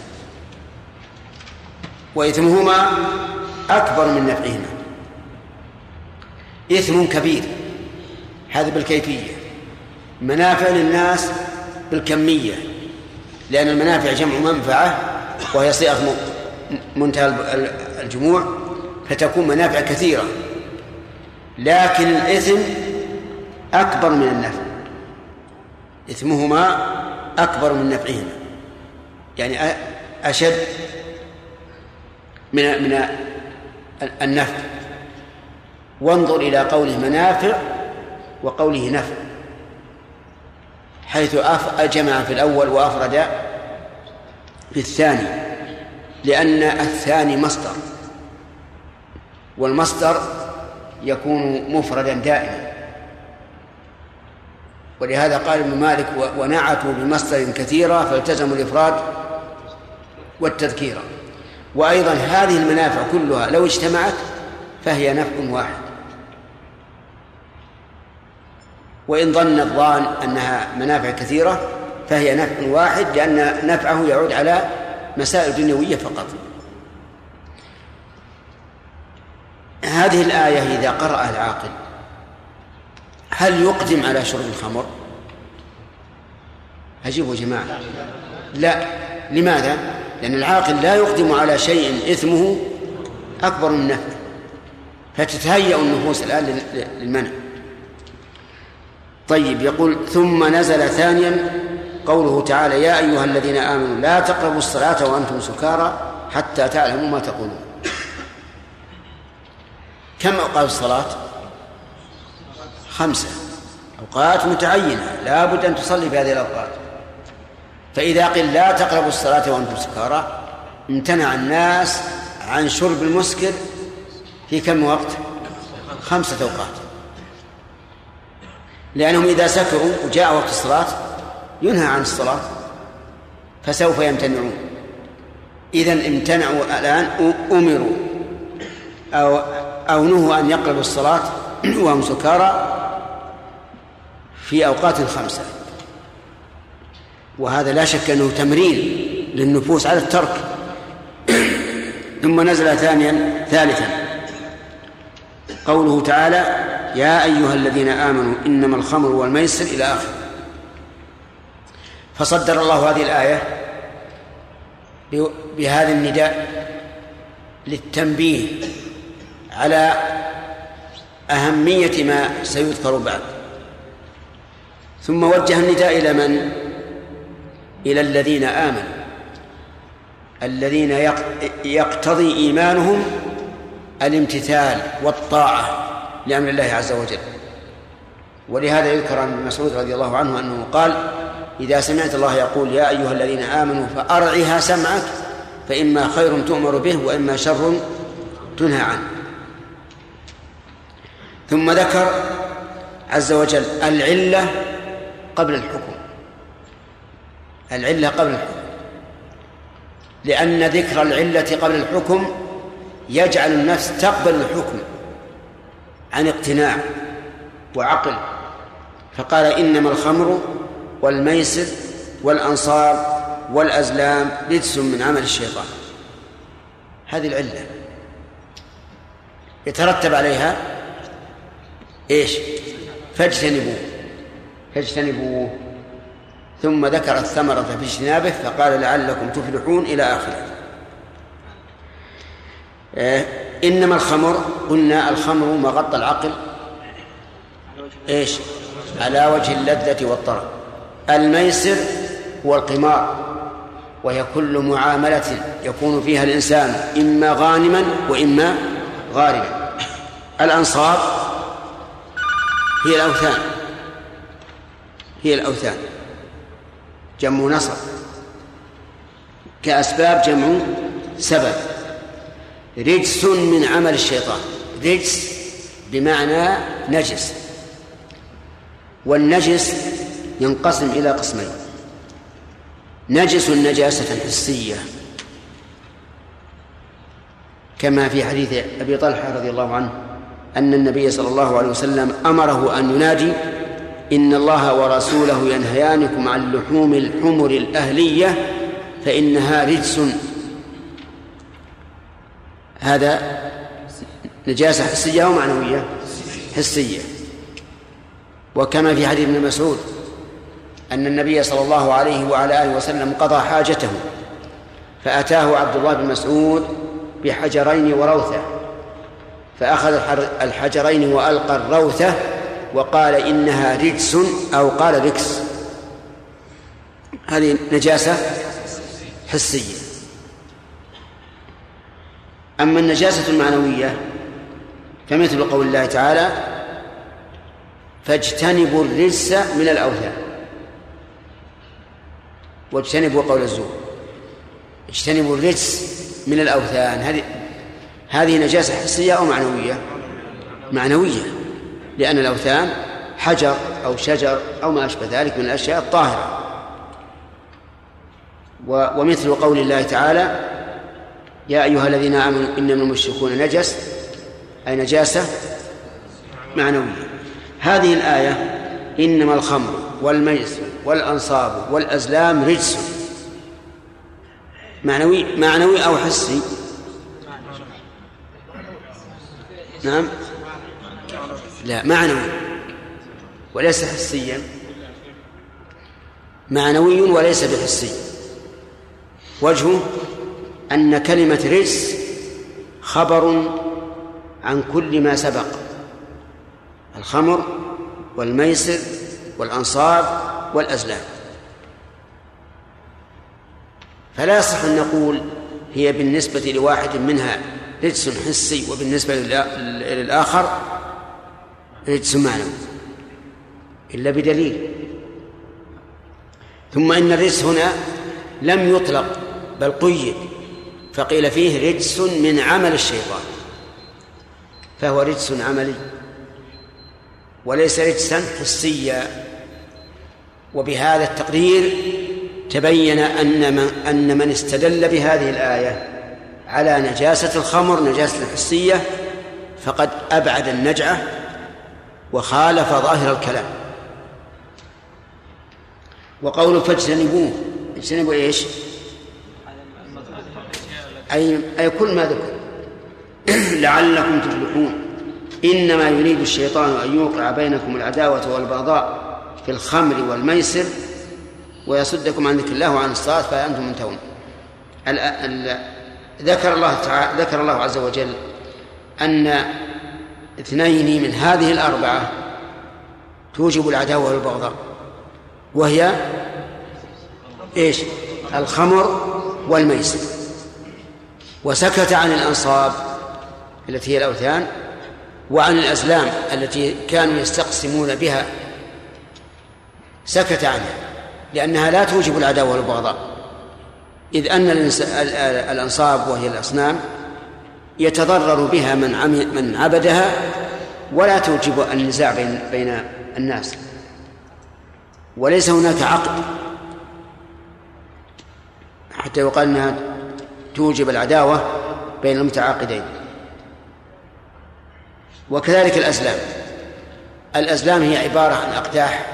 وإثمهما أكبر من نفعهما. إثم كبير هذا بالكيفية. منافع للناس بالكمية لأن المنافع جمع منفعة وهي صيغة منتهى الجموع فتكون منافع كثيرة. لكن الإثم أكبر من النفع. إثمهما أكبر من نفعهما. يعني أشد من من النفع. وانظر إلى قوله منافع وقوله نفع حيث جمع في الأول وأفرد في الثاني لأن الثاني مصدر والمصدر يكون مفردا دائما. ولهذا قال ابن مالك ونعتوا بمصدر كثيرة فالتزموا الإفراد والتذكير. وأيضا هذه المنافع كلها لو اجتمعت فهي نفع واحد وإن ظن الظان أنها منافع كثيرة فهي نفع واحد لأن نفعه يعود على مسائل دنيوية فقط هذه الآية إذا قرأها العاقل هل يقدم على شرب الخمر؟ أجيبوا يا جماعة لا لماذا؟ لأن العاقل لا يقدم على شيء إثمه أكبر من نفعه. فتتهيأ النفوس الآن للمنع. طيب يقول ثم نزل ثانيا قوله تعالى يا أيها الذين آمنوا لا تقربوا الصلاة وأنتم سكارى حتى تعلموا ما تقولون. كم أوقات الصلاة؟ خمسة. أوقات متعينة. لا بد أن تصلي في هذه الأوقات. فإذا قيل لا تقربوا الصلاة وأنتم سكارى امتنع الناس عن شرب المسكر في كم وقت؟ خمسة أوقات. لأنهم إذا سكروا وجاء وقت الصلاة ينهى عن الصلاة فسوف يمتنعون. إذا امتنعوا الآن أمروا أو أو نهوا أن يقربوا الصلاة وهم سكارى في أوقات خمسة. وهذا لا شك أنه تمرين للنفوس على الترك. ثم نزل ثانيا ثالثا. قوله تعالى يا أيها الذين آمنوا إنما الخمر والميسر إلى آخره. فصدر الله هذه الآية بهذا النداء للتنبيه على أهمية ما سيذكر بعد. ثم وجه النداء إلى من؟ إلى الذين آمنوا. الذين يقتضي إيمانهم الامتثال والطاعة لأمر الله عز وجل. ولهذا يذكر عن ابن مسعود رضي الله عنه أنه قال إذا سمعت الله يقول يا أيها الذين آمنوا فأرعها سمعك فإما خير تؤمر به وإما شر تنهى عنه. ثم ذكر عز وجل العلة قبل الحكم. العلة قبل الحكم. لأن ذكر العلة قبل الحكم يجعل النفس تقبل الحكم عن اقتناع وعقل. فقال إنما الخمر والميسر والأنصار والأزلام رجس من عمل الشيطان. هذه العلة. يترتب عليها إيش؟ فاجتنبوه. فاجتنبوه. ثم ذكر الثمرة في اجتنابه فقال لعلكم تفلحون إلى آخره. آه، إنما الخمر قلنا الخمر ما غطى العقل. إيش؟ على وجه اللذة والطرب. الميسر هو القمار وهي كل معاملة يكون فيها الإنسان إما غانما وإما غارما. الأنصاب هي الأوثان. هي الأوثان. جمع نصر كأسباب جمع سبب. رجس من عمل الشيطان. رجس بمعنى نجس. والنجس ينقسم إلى قسمين. نجس نجاسة حسية كما في حديث أبي طلحة رضي الله عنه أن النبي صلى الله عليه وسلم أمره أن ينادي إن الله ورسوله ينهيانكم عن لحوم الحمر الأهلية فإنها رجس. هذا نجاسة حسية أو معنوية؟ حسية. وكما في حديث ابن مسعود أن النبي صلى الله عليه وعلى آله وسلم قضى حاجته فأتاه عبد الله بن مسعود بحجرين وروثة فأخذ الحجرين وألقى الروثة وقال إنها رجس أو قال ركس. هذه نجاسة حسية. أما النجاسة المعنوية فمثل قول الله تعالى فاجتنبوا الرجس من الأوثان. واجتنبوا قول الزور. اجتنبوا الرجس من الأوثان. هذه هذه نجاسة حسية أو معنوية؟ معنوية. لأن الأوثان حجر أو شجر أو ما أشبه ذلك من الأشياء الطاهرة. ومثل قول الله تعالى يا أيها الذين آمنوا إنما المشركون نجس أي نجاسة معنوية. هذه الآية إنما الخمر والميسر والأنصاب والأزلام رجس. معنوي معنوي أو حسي؟ نعم. لا. معنوي. وليس حسيا. معنوي وليس بحسي. وجهه أن كلمة رجس خبر عن كل ما سبق. الخمر والميسر والأنصاب والأزلام. فلا يصح أن نقول هي بالنسبة لواحد منها رجس حسي وبالنسبة للآخر رجس معنوي إلا بدليل. ثم إن الرجس هنا لم يطلق بل قيد فقيل فيه رجس من عمل الشيطان. فهو رجس عملي وليس رجسا حسيا. وبهذا التقرير تبين أن من, أن من استدل بهذه الآية على نجاسة الخمر نجاسة حسية فقد أبعد النجعة. وخالف ظاهر الكلام. وقوله فاجتنبوه. اجتنبوا إيش؟ أي أي كل ما ذكر. لعلكم تفلحون. إنما يريد الشيطان أن يوقع بينكم العداوة والبغضاء في الخمر والميسر ويصدكم عن ذكر الله وعن الصلاة فأنتم منتهون. ذكر الله تعالى ذكر الله عز وجل أن اثنين من هذه الأربعة توجب العداوة والبغضاء وهي إيش؟ الخمر والميسر وسكت عن الأنصاب التي هي الأوثان وعن الأزلام التي كانوا يستقسمون بها. سكت عنها لأنها لا توجب العداوة والبغضاء. إذ أن الأنصاب وهي الأصنام يتضرر بها من من عبدها ولا توجب النزاع بين بين الناس. وليس هناك عقد. حتى يقال إنها توجب العداوة بين المتعاقدين. وكذلك الأزلام. الأزلام هي عبارة عن أقداح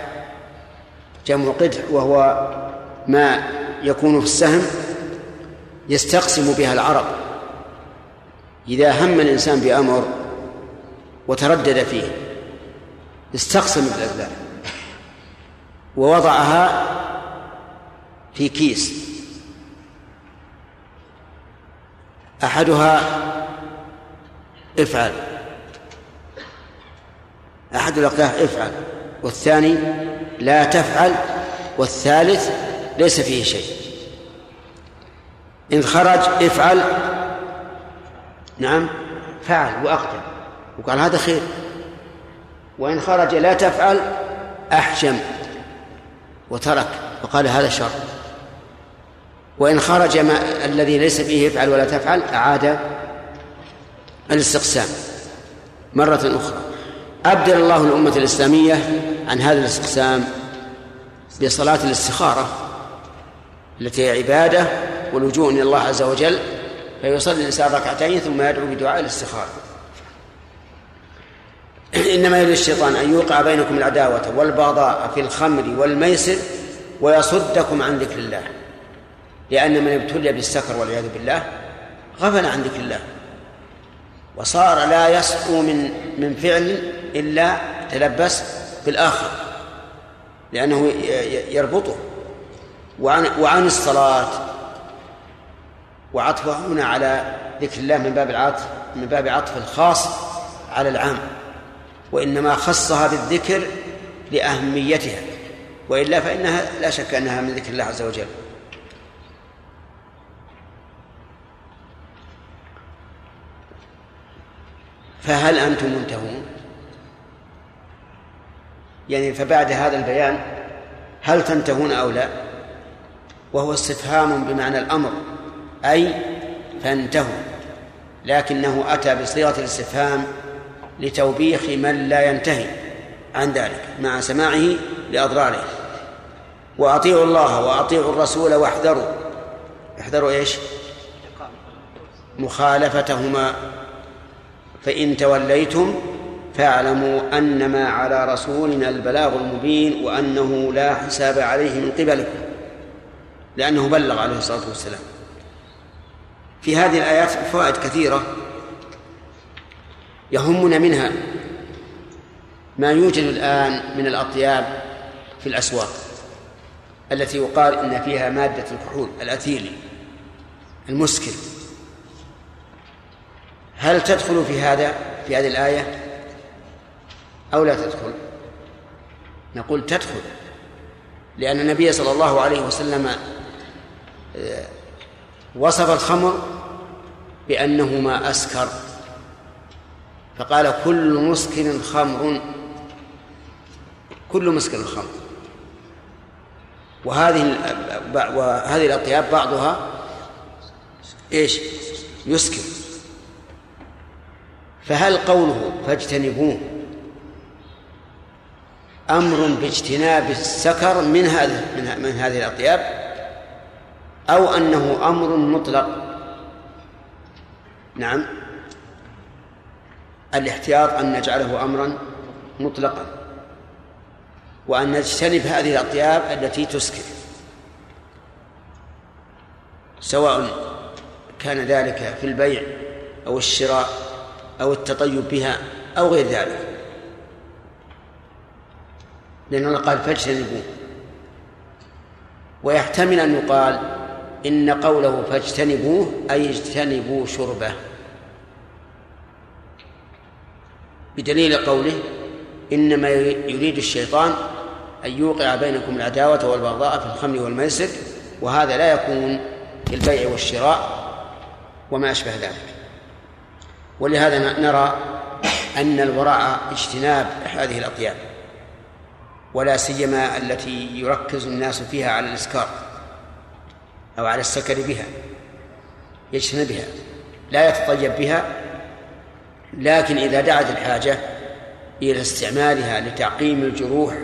جمع قدح وهو ما يكون في السهم يستقسم بها العرب. إذا هم الإنسان بأمر وتردد فيه استقسم بالأذلام ووضعها في كيس. أحدها افعل. أحد الأقداح افعل. والثاني لا تفعل. والثالث ليس فيه شيء. إن خرج افعل. نعم فعل وأقدم. وقال هذا خير. وإن خرج لا تفعل أحجم وترك. وقال هذا شر. وإن خرج ما الذي ليس فيه افعل ولا تفعل أعاد الاستقسام مرة أخرى. أبدل الله الأمة الإسلامية عن هذا الاستقسام بصلاة الاستخارة التي هي عبادة ولجوء إلى الله عز وجل فيصلي الإنسان ركعتين ثم يدعو بدعاء الاستخارة. إنما يريد الشيطان أن يوقع بينكم العداوة والبغضاء في الخمر والميسر ويصدكم عن ذكر الله. لأن من ابتلي بالسكر والعياذ بالله غفل عن ذكر الله. وصار لا يسقو من من فعل إلا تلبس بالآخر. لأنه يربطه. وعن وعن الصلاة وعطفه هنا على ذكر الله من باب العطف من باب عطف الخاص على العام. وإنما خصها بالذكر لأهميتها. وإلا فإنها لا شك أنها من ذكر الله عز وجل. فهل أنتم منتهون؟ يعني فبعد هذا البيان هل تنتهون أو لا؟ وهو استفهام بمعنى الأمر. أي فانتهوا لكنه أتى بصيغة الاستفهام لتوبيخ من لا ينتهي عن ذلك مع سماعه لأضراره. وأطيعوا الله وأطيعوا الرسول واحذروا. احذروا إيش؟ مخالفتهما. فإن توليتم فاعلموا أنما على رسولنا البلاغ المبين وأنه لا حساب عليه من قبلكم لأنه بلغ عليه الصلاة والسلام. في هذه الآيات فوائد كثيرة يهمنا منها ما يوجد الآن من الأطياب في الأسواق التي يقال إن فيها مادة الكحول الأثيلي المسكر. هل تدخل في هذا في هذه الآية؟ أو لا تدخل؟ نقول تدخل لأن النبي صلى الله عليه وسلم آه، وصف الخمر بأنه ما أسكر. فقال كل مسكر خمر كل مسكر خمر. وهذه وهذه الأطياب بعضها إيش؟ يسكر. فهل قوله فاجتنبوه أمر باجتناب السكر من هذه من, هذه الأطياب؟ أو أنه أمر مطلق. نعم. الاحتياط أن نجعله أمرا مطلقا. وأن نجتنب هذه الأطياب التي تسكر. سواء كان ذلك في البيع أو الشراء أو التطيب بها أو غير ذلك. لأنه قال فاجتنبوه. ويحتمل أن يقال إن قوله فاجتنبوه أي اجتنبوا شربه. بدليل قوله إنما يريد الشيطان أن يوقع بينكم العداوة والبغضاء في الخمر والميسر وهذا لا يكون في البيع والشراء وما أشبه ذلك. ولهذا نرى أن الوراء اجتناب هذه الأطياب ولا سيما التي يركز الناس فيها على الإسكار. أو على السكر بها يجتنبها لا يتطيب بها لكن إذا دعت الحاجة إلى استعمالها لتعقيم الجروح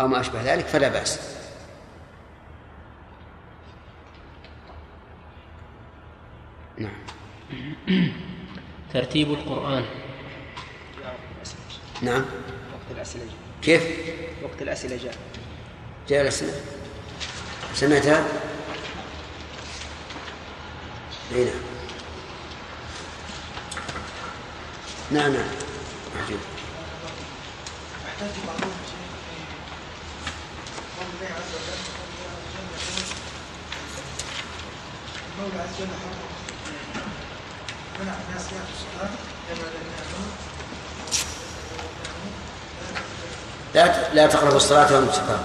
أو ما أشبه ذلك فلا بأس. نعم. ترتيب القرآن. نعم. وقت الأسئلة جاء. كيف؟ وقت الأسئلة جاء. جاء الأسئلة. سمعتها؟ اي نعم نعم. بعضهم الله عز وجل عز وجل الناس الصلاة كما لم لا لا تقربوا الصلاة وأنتم سكارى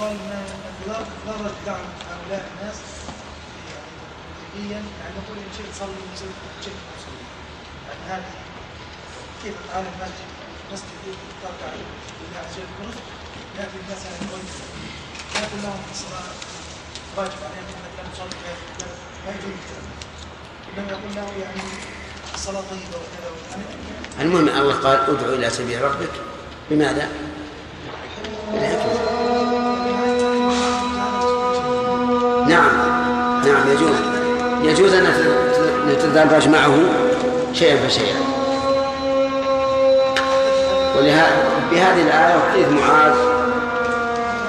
ان ضرر ضرر دعم هؤلاء الناس. يعني يعني نقول إن شئت صلي وإن شئت تصلي يعني هذه كيف تعالى المسجد مسجد تركع عز وجل الكرسي ياتي الناس على الغيب يقول لهم الصلاة واجب عليهم انك لم تصلي ما يجوز. إنما يقول له يعني الصلاة طيبة وكذا. وكذا المهم الله قال ادعو إلى سبيل ربك. بماذا؟ بالحكمة نعم. نعم يجوز يجوز أن نتدرج معه شيئا فشيئا. ولهذا بهذه الآية وحديث معاذ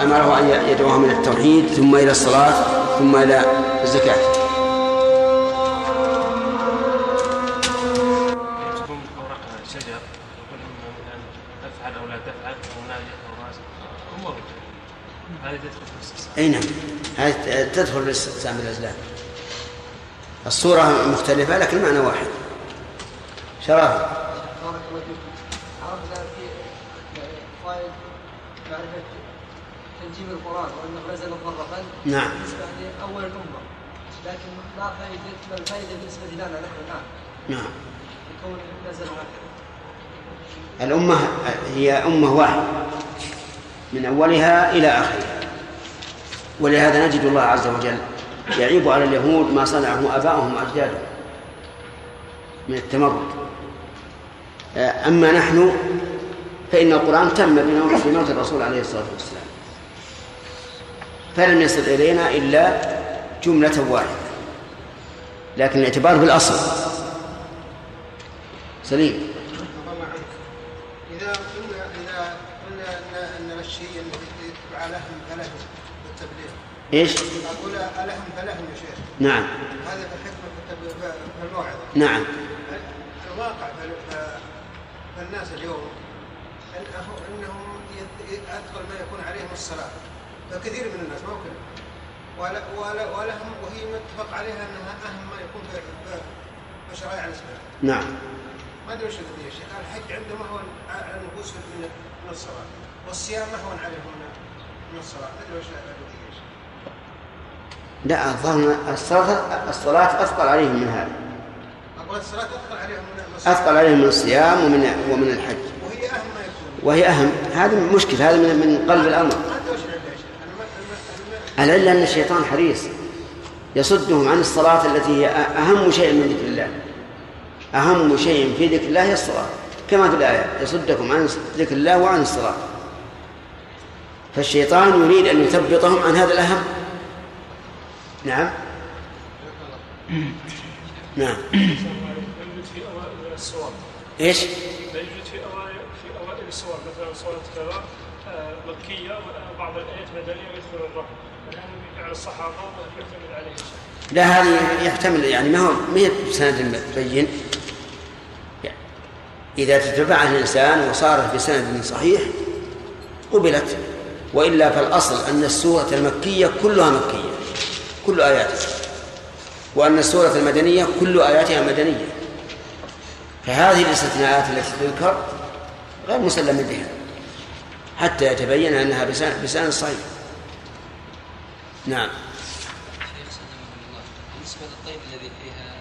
أمره أن يدعوهم إلى التوحيد ثم إلى الصلاة ثم إلى الزكاة. راسخ امور هذه تدخل في الاستثناء أي نعم هذه تدخل الاستقسام بالأزلام الصورة مختلفة لكن المعنى واحد. شرافة تنجيم القرآن وأنه نزل مفرقا نعم. بالنسبة لأول الأمة لكن ما فائدة ما الفائدة بالنسبة لنا نحن الآن نعم. بكون نزل هكذا الأمة هي أمة واحدة من أولها إلى آخرها. ولهذا نجد الله عز وجل يعيب على اليهود ما صنعه آباؤهم وأجدادهم من التمرد. أما نحن فإن القرآن تم بموت الرسول عليه الصلاة والسلام. فلم يصل إلينا إلا جملة واحدة لكن الاعتبار بالأصل. سليم. إذا قلنا إذا قلنا أن الشيء الذي يتبع لهم إيش؟ أقول ألهم فلهم يا شيخ. نعم. هذا في الحكمة في الموعظة. نعم. الواقع في- في- في الناس اليوم يت- أثقل ما يكون عليهم الصلاة. فكثير من الناس ما هو كلهم ولا ولا ولهم وهي متفق عليها أنها أهم ما يكون في شرائع الإسلام. نعم. ما أدري وش القضية يا شيخ. الحج عندهم اهون على النفوس من من الصلاة. والصيام اهون عليهم من من الصلاة. ما أدري وش لا الظاهر الصلاة الصلاة أثقل عليهم من هذا. أقول الصلاة أثقل عليهم من الصلاة. أثقل عليهم من الصيام ومن ومن الحج. وهي أهم ما يكون. وهي أهم. هذه مشكلة هذا من من قلب الأمر. العلة أن الشيطان حريص يصدهم عن الصلاة التي هي أهم شيء من ذكر الله. أهم شيء في ذكر الله هي الصلاة. كما في الآية يصدكم عن ذكر الله وعن الصلاة. فالشيطان يريد أن يثبطهم عن هذا الأهم. نعم نعم في إيش؟ لا يوجد في اوائل في اوائل الصور مثلا صورة كذا مكية وبعض الايات الرعب هل بفعل الصحابة وهل يعتمد عليه؟ لا هذه يحتمل يعني ما هو ما هي بسند بين إذا تتبعها الإنسان وصارت بسند صحيح قبلت وإلا فالأصل أن السورة المكية كلها مكية كل آياتها وأن السورة المدنية كل آياتها مدنية. فهذه الاستثناءات التي تذكر غير مسلم بها. حتى يتبين أنها بسند صحيح. نعم. شيخ سلمكم الله بالنسبة للطيب الذي فيها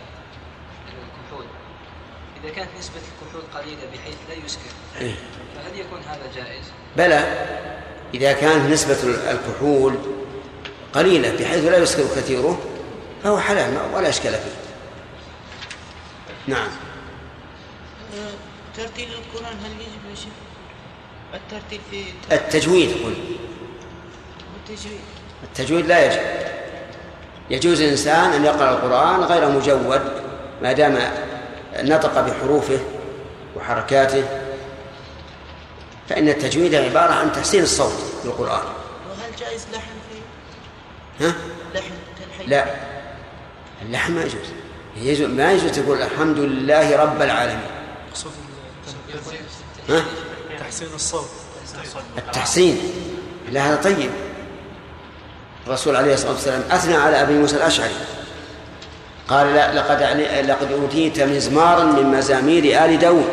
الكحول. إذا كانت نسبة الكحول قليلة بحيث لا يسكر إيه. فهل يكون هذا جائز؟ بلى. إذا كانت نسبة الكحول قليلة بحيث لا يسكر كثيره فهو حلال ولا إشكال فيه. نعم. ترتيل القرآن هل يجب يا شيخ؟ الترتيل في التجويد قل. التجويد التجويد لا يجب. يجوز الإنسان أن يقرأ القرآن غير مجود ما دام نطق بحروفه وحركاته. فإن التجويد عبارة عن تحسين الصوت للقرآن وهل جائز لحن ها؟ لا. اللحم ما يجوز. يجوز ما يجوز تقول الحمد لله رب العالمين. مقصود ها؟ تحسين الصوت. التحسين. لا هذا طيب. الرسول عليه الصلاة والسلام أثنى على أبي موسى الأشعري. قال لا لقد علي- لقد أوتيت مزمارا من مزامير آل داود.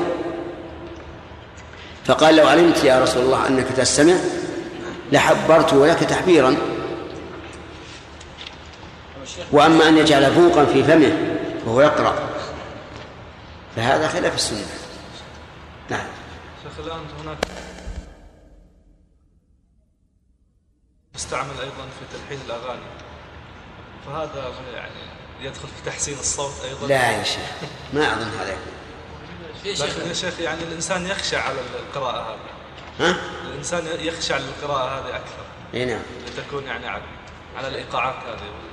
فقال لو علمت يا رسول الله أنك تستمع لحبرت لك تحبيرا. وأما أن يجعل بوقا في فمه وهو يقرأ. فهذا خلاف السنة. نعم. شيخ الآن هناك يستعمل أيضا في تلحين الأغاني. فهذا يعني يدخل في تحسين الصوت أيضا؟ لا يا شيخ ما أظن هذا. يكون لكن يا شيخ يعني الإنسان يخشى على القراءة هذه. ها؟ الإنسان يخشى على القراءة هذه أكثر. إي نعم. لتكون يعني على, على الإيقاعات هذه.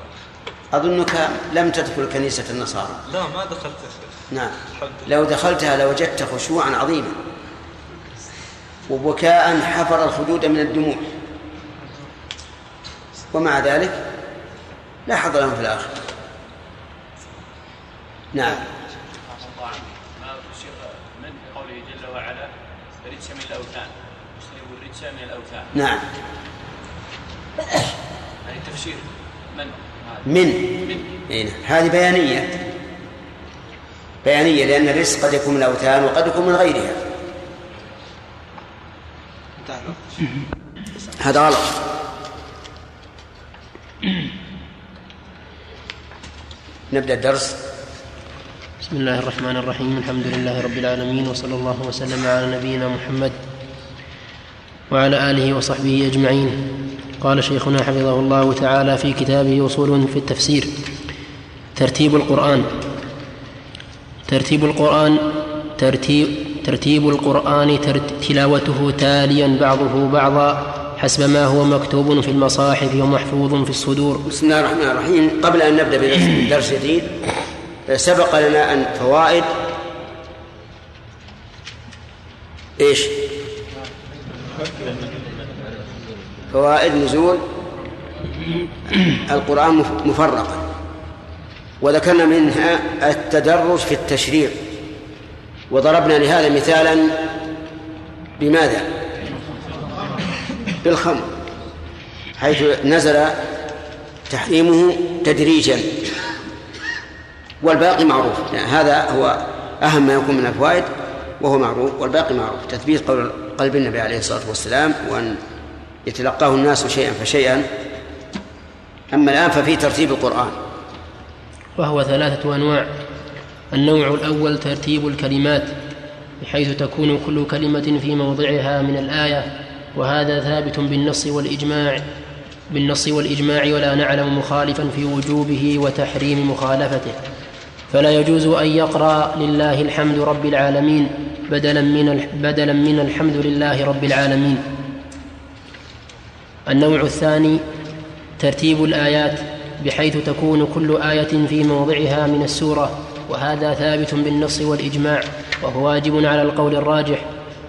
أظنك لم تدخل كنيسة النصارى. لا ما دخلت يا نعم. الحمد لو دخلتها لوجدت خشوعا عظيما. وبكاء حفر الخدود من الدموع. ومع ذلك لا حظ لهم في الآخرة. نعم. من قوله جل وعلا رجس من الأوثان اجتنبوا الرجس من الأوثان. نعم. يعني تفسير من؟ من. أي نعم. هذه بيانية. بيانية لأن الرزق قد يكون من الأوثان وقد يكون من غيرها. هذا غلط. نبدأ الدرس. بسم الله الرحمن الرحيم. الحمد لله رب العالمين وصلى الله وسلم على نبينا محمد وعلى آله وصحبه أجمعين. قال شيخنا حفظه الله تعالى في كتابه أصول في التفسير. ترتيب القرآن. ترتيب القرآن ترتيب ترتيب القرآن تلاوته تاليا بعضه بعضا حسب ما هو مكتوب في المصاحف ومحفوظ في الصدور. بسم الله الرحمن الرحيم. قبل أن نبدأ بدرس جديد سبق لنا أن فوائد إيش؟ فوائد نزول القرآن مفرقا وذكرنا منها التدرج في التشريع. وضربنا لهذا مثالا بماذا؟ بالخمر حيث نزل تحريمه تدريجا. والباقي معروف. يعني هذا هو أهم ما يكون من الفوائد وهو معروف. والباقي معروف. تثبيت قول قلب النبي عليه الصلاة والسلام وأن يتلقاه الناس شيئا فشيئا. أما الآن ففي ترتيب القرآن. وهو ثلاثة أنواع. النوع الأول ترتيب الكلمات بحيث تكون كل كلمة في موضعها من الآية وهذا ثابت بالنص والإجماع. بالنص والإجماع ولا نعلم مخالفا في وجوبه وتحريم مخالفته. فلا يجوز أن يقرأ لله الحمد رب العالمين بدلا من بدلا من الحمد لله رب العالمين. النوع الثاني ترتيب الآيات بحيث تكون كل آية في موضعها من السورة وهذا ثابت بالنص والإجماع وهو واجب على القول الراجح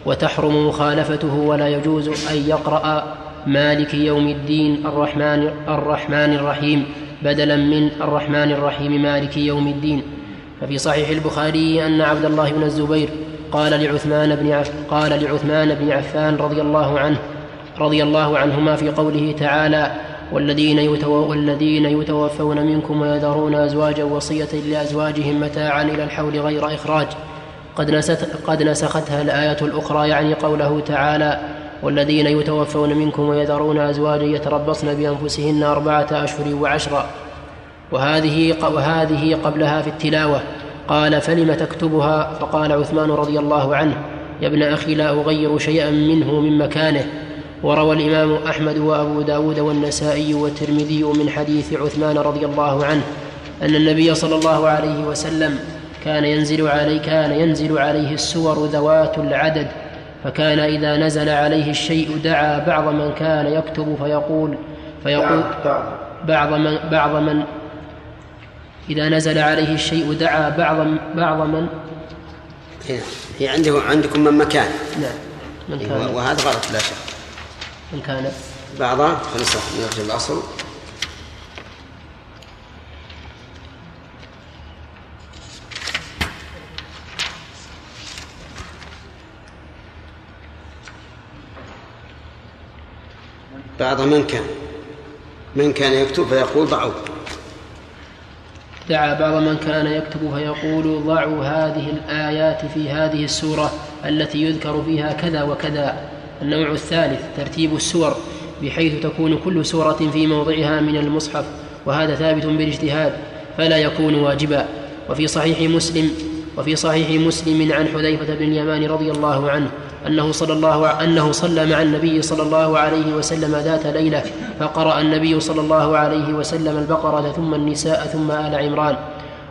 وتحرم مخالفته ولا يجوز أن يقرأ مالك يوم الدين الرحمن الرحمن الرحيم بدلا من الرحمن الرحيم مالك يوم الدين. ففي صحيح البخاري أن عبد الله بن الزبير قال لعثمان بن عف قال لعثمان بن عفان رضي الله عنه رضي الله عنهما في قوله تعالى والذين, يتو والذين يتوفون منكم ويذرون أزواجا وصية لأزواجهم متاعا إلى الحول غير إخراج. قد, نست قد نسختها الآية الأخرى يعني قوله تعالى والذين يتوفون منكم ويذرون أزواجا يتربصن بأنفسهن أربعة أشهر وعشرا. وهذه وهذه قبلها في التلاوة. قال فلم تكتبها؟ فقال عثمان رضي الله عنه يا ابن أخي لا أغير شيئا منه من مكانه. وروى الإمام أحمد وأبو داود والنسائي والترمذي من حديث عثمان رضي الله عنه أن النبي صلى الله عليه وسلم كان ينزل عليه كان ينزل عليه السور ذوات العدد فكان إذا نزل عليه الشيء دعا بعض من كان يكتب فيقول فيقول بعض من بعض من إذا نزل عليه الشيء دعا بعض بعض من هي عنده عندكم من مكان. نعم من كان. وهذا غلط لا شك. من كان. بعض خلص نرجع الأصل. بعض من كان. من كان يكتب فيقول ضعوا. دعا بعض من كان يكتب فيقول ضعوا هذه الآيات في هذه السورة التي يذكر فيها كذا وكذا. النوع الثالث ترتيب السور بحيث تكون كل سورة في موضعها من المصحف وهذا ثابت بالاجتهاد فلا يكون واجبا. وفي صحيح مسلم وفي صحيح مسلم عن حذيفة بن اليمان رضي الله عنه أنه صلى الله أنه صلى مع النبي صلى الله عليه وسلم ذات ليلة فقرأ النبي صلى الله عليه وسلم البقرة ثم النساء ثم آل عمران.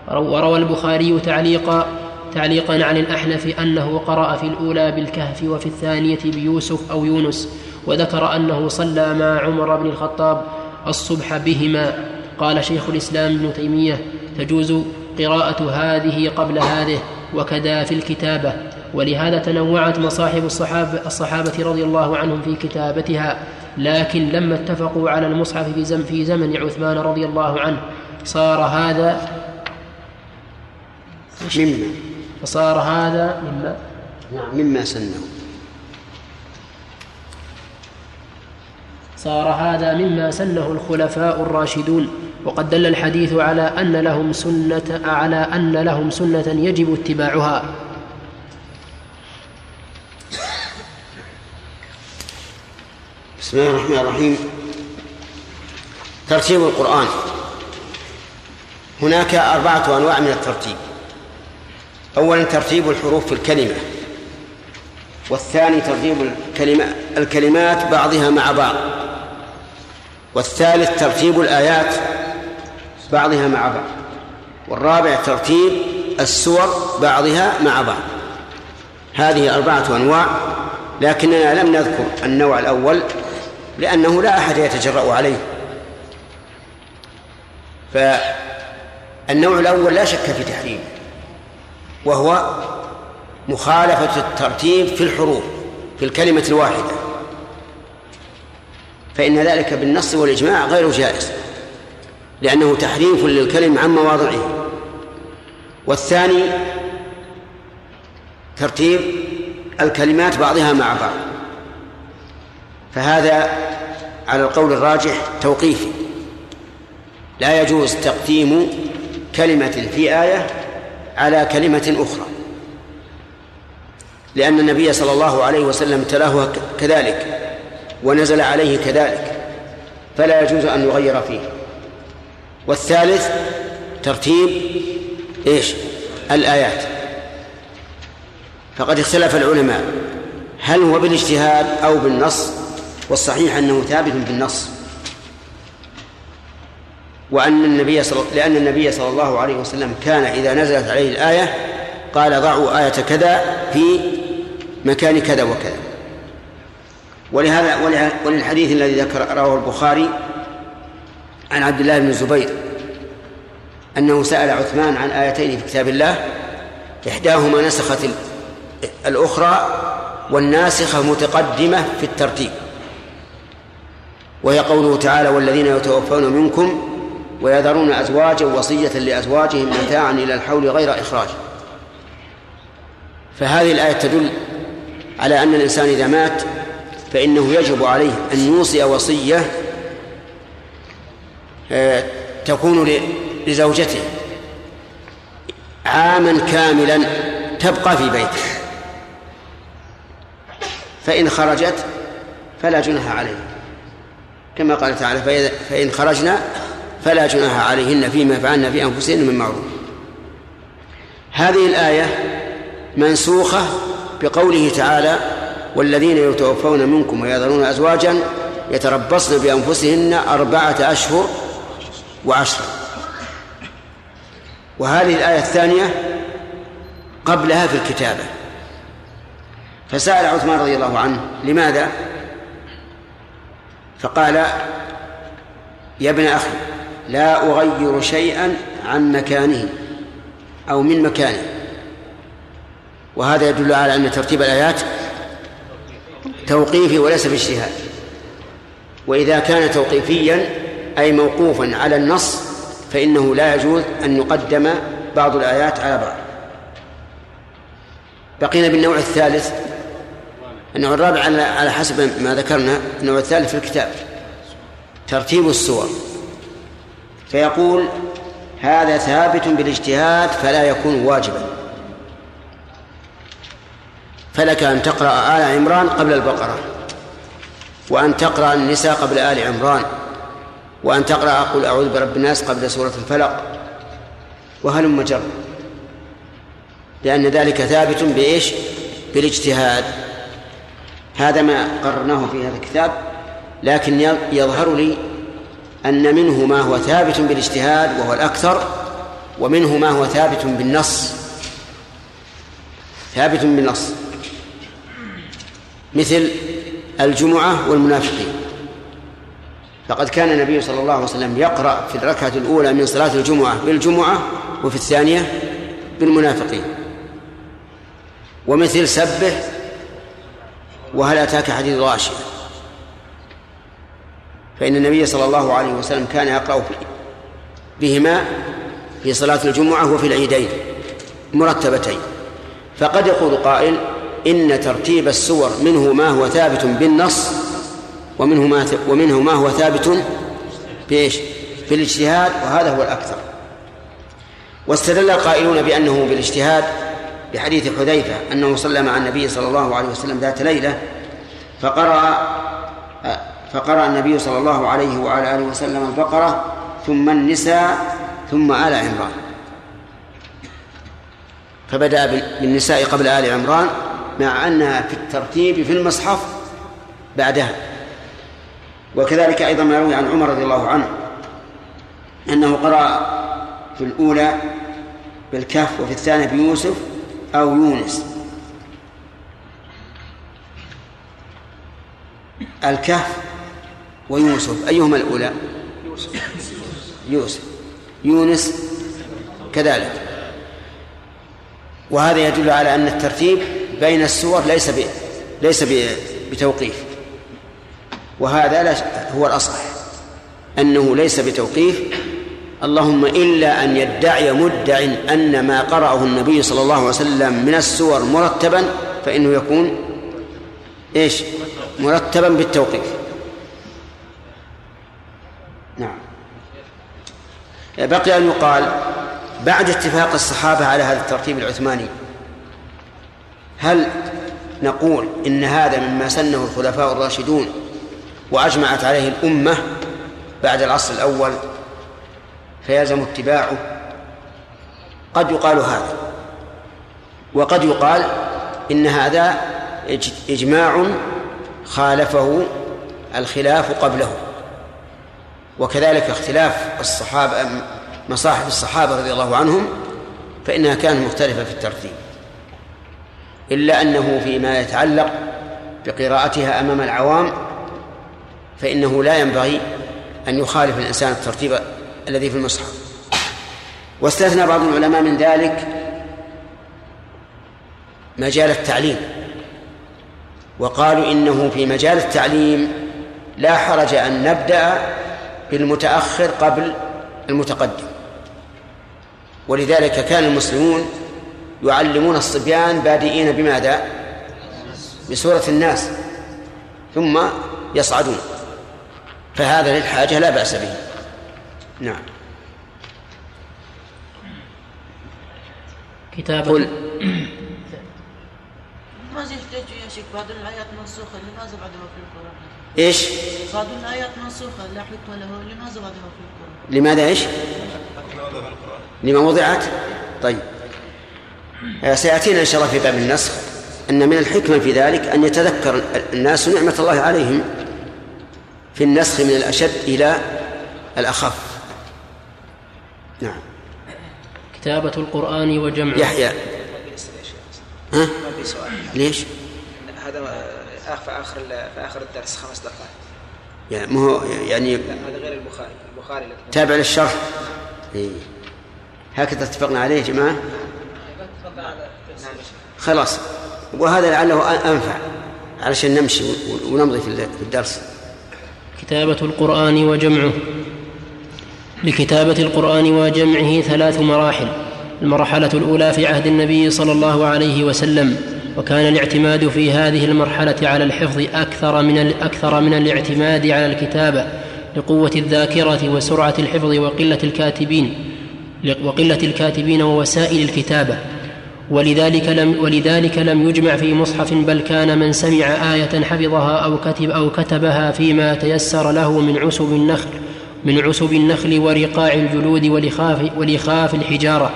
وروى البخاري تعليقا تعليقا عن الأحنف أنه قرأ في الأولى بالكهف وفي الثانية بيوسف أو يونس وذكر أنه صلى مع عمر بن الخطاب الصبح بهما. قال شيخ الإسلام ابن تيمية تجوز قراءة هذه قبل هذه وكذا في الكتابة. ولهذا تنوعت مصاحب الصحابة, الصحابة رضي الله عنهم في كتابتها لكن لما اتفقوا على المصحف في, زم في زمن عثمان رضي الله عنه. صار هذا مما. فصار هذا مما نعم مما سنه. صار هذا مما سنه الخلفاء الراشدون وقد دل الحديث على أن لهم سنة على أن لهم سنة يجب اتباعها. بسم الله الرحمن الرحيم. ترتيب القرآن. هناك أربعة أنواع من الترتيب. أولا ترتيب الحروف في الكلمة والثاني ترتيب الكلمة الكلمات بعضها مع بعض والثالث ترتيب الآيات بعضها مع بعض والرابع ترتيب السور بعضها مع بعض. هذه أربعة أنواع لكننا لم نذكر النوع الأول لأنه لا أحد يتجرأ عليه. فالنوع الأول لا شك في تحريمه وهو مخالفة الترتيب في الحروف في الكلمة الواحدة. فإن ذلك بالنص والإجماع غير جائز لأنه تحريف للكلم عن مواضعه. والثاني ترتيب الكلمات بعضها مع بعض. فهذا على القول الراجح توقيفي. لا يجوز تقديم كلمة في آية على كلمة أخرى. لأن النبي صلى الله عليه وسلم تلاه كذلك ونزل عليه كذلك فلا يجوز أن يغير فيه. والثالث ترتيب إيش؟ الآيات. فقد اختلف العلماء هل هو بالإجتهاد أو بالنص؟ والصحيح أنه ثابت بالنص. وأن النبي صلى لأن النبي صلى الله عليه وسلم كان إذا نزلت عليه الآية قال ضعوا آية كذا في مكان كذا وكذا. ولهذا وللحديث الذي ذكر رواه البخاري عن عبد الله بن الزبير أنه سأل عثمان عن آيتين في كتاب الله إحداهما نسخت الأخرى والناسخة متقدمة في الترتيب. وهي قوله تعالى والذين يتوفون منكم ويذرون أزواجا وصية لأزواجهم متاعا إلى الحول غير إخراج. فهذه الآية تدل على أن الإنسان إذا مات فإنه يجب عليه أن يوصي وصية آه، تكون لزوجته عاما كاملا تبقى في بيته. فإن خرجت فلا جناح عليه. كما قال تعالى فإن خرجنا فلا جناح عليهن فيما فعلن في أنفسهن من معروف. هذه الآية منسوخة بقوله تعالى والذين يتوفون منكم ويذرون أزواجا يتربصن بأنفسهن أربعة أشهر وعشرة. وهذه الآية الثانية قبلها في الكتابة. فسأل عثمان رضي الله عنه لماذا؟ فقال يا ابن أخي لا أغير شيئا عن مكانه أو من مكانه. وهذا يدل على أن ترتيب الآيات توقيفي وليس باجتهاد. وإذا كان توقيفيا أي موقوفا على النص فإنه لا يجوز أن يقدم بعض الآيات على بعض. بقينا بالنوع الثالث النوع الرابع على حسب ما ذكرنا النوع الثالث في الكتاب ترتيب السور. فيقول هذا ثابت بالاجتهاد فلا يكون واجبا. فلك أن تقرأ آل عمران قبل البقرة وأن تقرأ النساء قبل آل عمران وأن تقرأ قل أعوذ برب الناس قبل سورة الفلق. وهلم جر لأن ذلك ثابت بإيش؟ بالاجتهاد. هذا ما قررناه في هذا الكتاب لكن يظهر لي أن منه ما هو ثابت بالاجتهاد وهو الأكثر ومنه ما هو ثابت بالنص. ثابت بالنص. مثل الجمعة والمنافقين. فقد كان النبي صلى الله عليه وسلم يقرأ في الركعة الأولى من صلاة الجمعة بالجمعة وفي الثانية بالمنافقين. ومثل سبه وهل أتاك حديث غاشية فإن النبي صلى الله عليه وسلم كان يقرأ بهما في صلاة الجمعة وفي العيدين مرتبتين فقد يقول قائل إن ترتيب السور منه ما هو ثابت بالنص ومنه ما ومنه ما هو ثابت بإيش؟ بالاجتهاد وهذا هو الأكثر واستدل القائلون بأنه بالاجتهاد بحديث حذيفة أنه صلى مع النبي صلى الله عليه وسلم ذات ليلة فقرأ فقرأ النبي صلى الله عليه وعلى آله وسلم البقرة ثم النساء ثم آل عمران. فبدأ بالنساء قبل آل عمران مع أنها في الترتيب في المصحف بعدها. وكذلك أيضا ما يروي عن عمر رضي الله عنه أنه قرأ في الأولى بالكهف وفي الثانية بيوسف أو يونس. الكهف ويوسف أيهما الأولى؟ يوسف. يونس. كذلك. وهذا يدل على أن الترتيب بين السور ليس ب... ليس ب... بتوقيف. وهذا لا هو الأصح. أنه ليس بتوقيف. اللهم إلا أن يدعي مدع أن ما قرأه النبي صلى الله عليه وسلم من السور مرتبا فإنه يكون إيش؟ مرتبا بالتوقيف. بقي أن يقال بعد اتفاق الصحابة على هذا الترتيب العثماني هل نقول إن هذا مما سنه الخلفاء الراشدون وأجمعت عليه الأمة بعد العصر الأول فيلزم اتباعه؟ قد يقال هذا وقد يقال إن هذا إجماع خالفه الخلاف قبله. وكذلك اختلاف الصحابة مصاحف الصحابة رضي الله عنهم فإنها كانت مختلفة في الترتيب. إلا أنه فيما يتعلق بقراءتها أمام العوام فإنه لا ينبغي أن يخالف الإنسان الترتيب الذي في المصحف. واستثنى بعض العلماء من ذلك مجال التعليم. وقالوا إنه في مجال التعليم لا حرج أن نبدأ بالمتأخر قبل المتقدم. ولذلك كان المسلمون يعلمون الصبيان بادئين بماذا؟ بسورة الناس ثم يصعدون. فهذا للحاجة لا بأس به. نعم. كتابة قل. ما يحتاج يا شيخ بعض الآيات منسوخة لماذا بعدها في القرآن؟ إيش؟ بعض الآيات منسوخة لا حكم له لماذا بعدها في القرآن؟ لماذا إيش؟ لما وضعت؟ طيب سيأتينا إن شاء الله في باب النسخ أن من الحكمة في ذلك أن يتذكر الناس نعمة الله عليهم في النسخ من الأشد إلى الأخف نعم كتابة القرآن وجمعه يحيى ها؟ ما في سؤال ليش؟ هذا آه، في آخر في آخر الدرس خمس دقائق. يعني ما هو يعني هذا غير البخاري. البخاري تابع للشرح. إيه. هكذا اتفقنا عليه يا جماعة؟ خلاص. وهذا لعله أنفع علشان نمشي ونمضي في الدرس. كتابة القرآن وجمعه. لكتابة القرآن وجمعه ثلاث مراحل. المرحلة الأولى في عهد النبي صلى الله عليه وسلم. وكان الاعتماد في هذه المرحلة على الحفظ أكثر من أكثر من الاعتماد على الكتابة لقوة الذاكرة وسرعة الحفظ وقلة الكاتبين وقلة الكاتبين ووسائل الكتابة. ولذلك لم ولذلك لم يجمع في مصحف بل كان من سمع آية حفظها أو كتب أو كتبها فيما تيسر له من عسب النخل من عسب النخل ورقاع الجلود ولخاف ولخاف الحجارة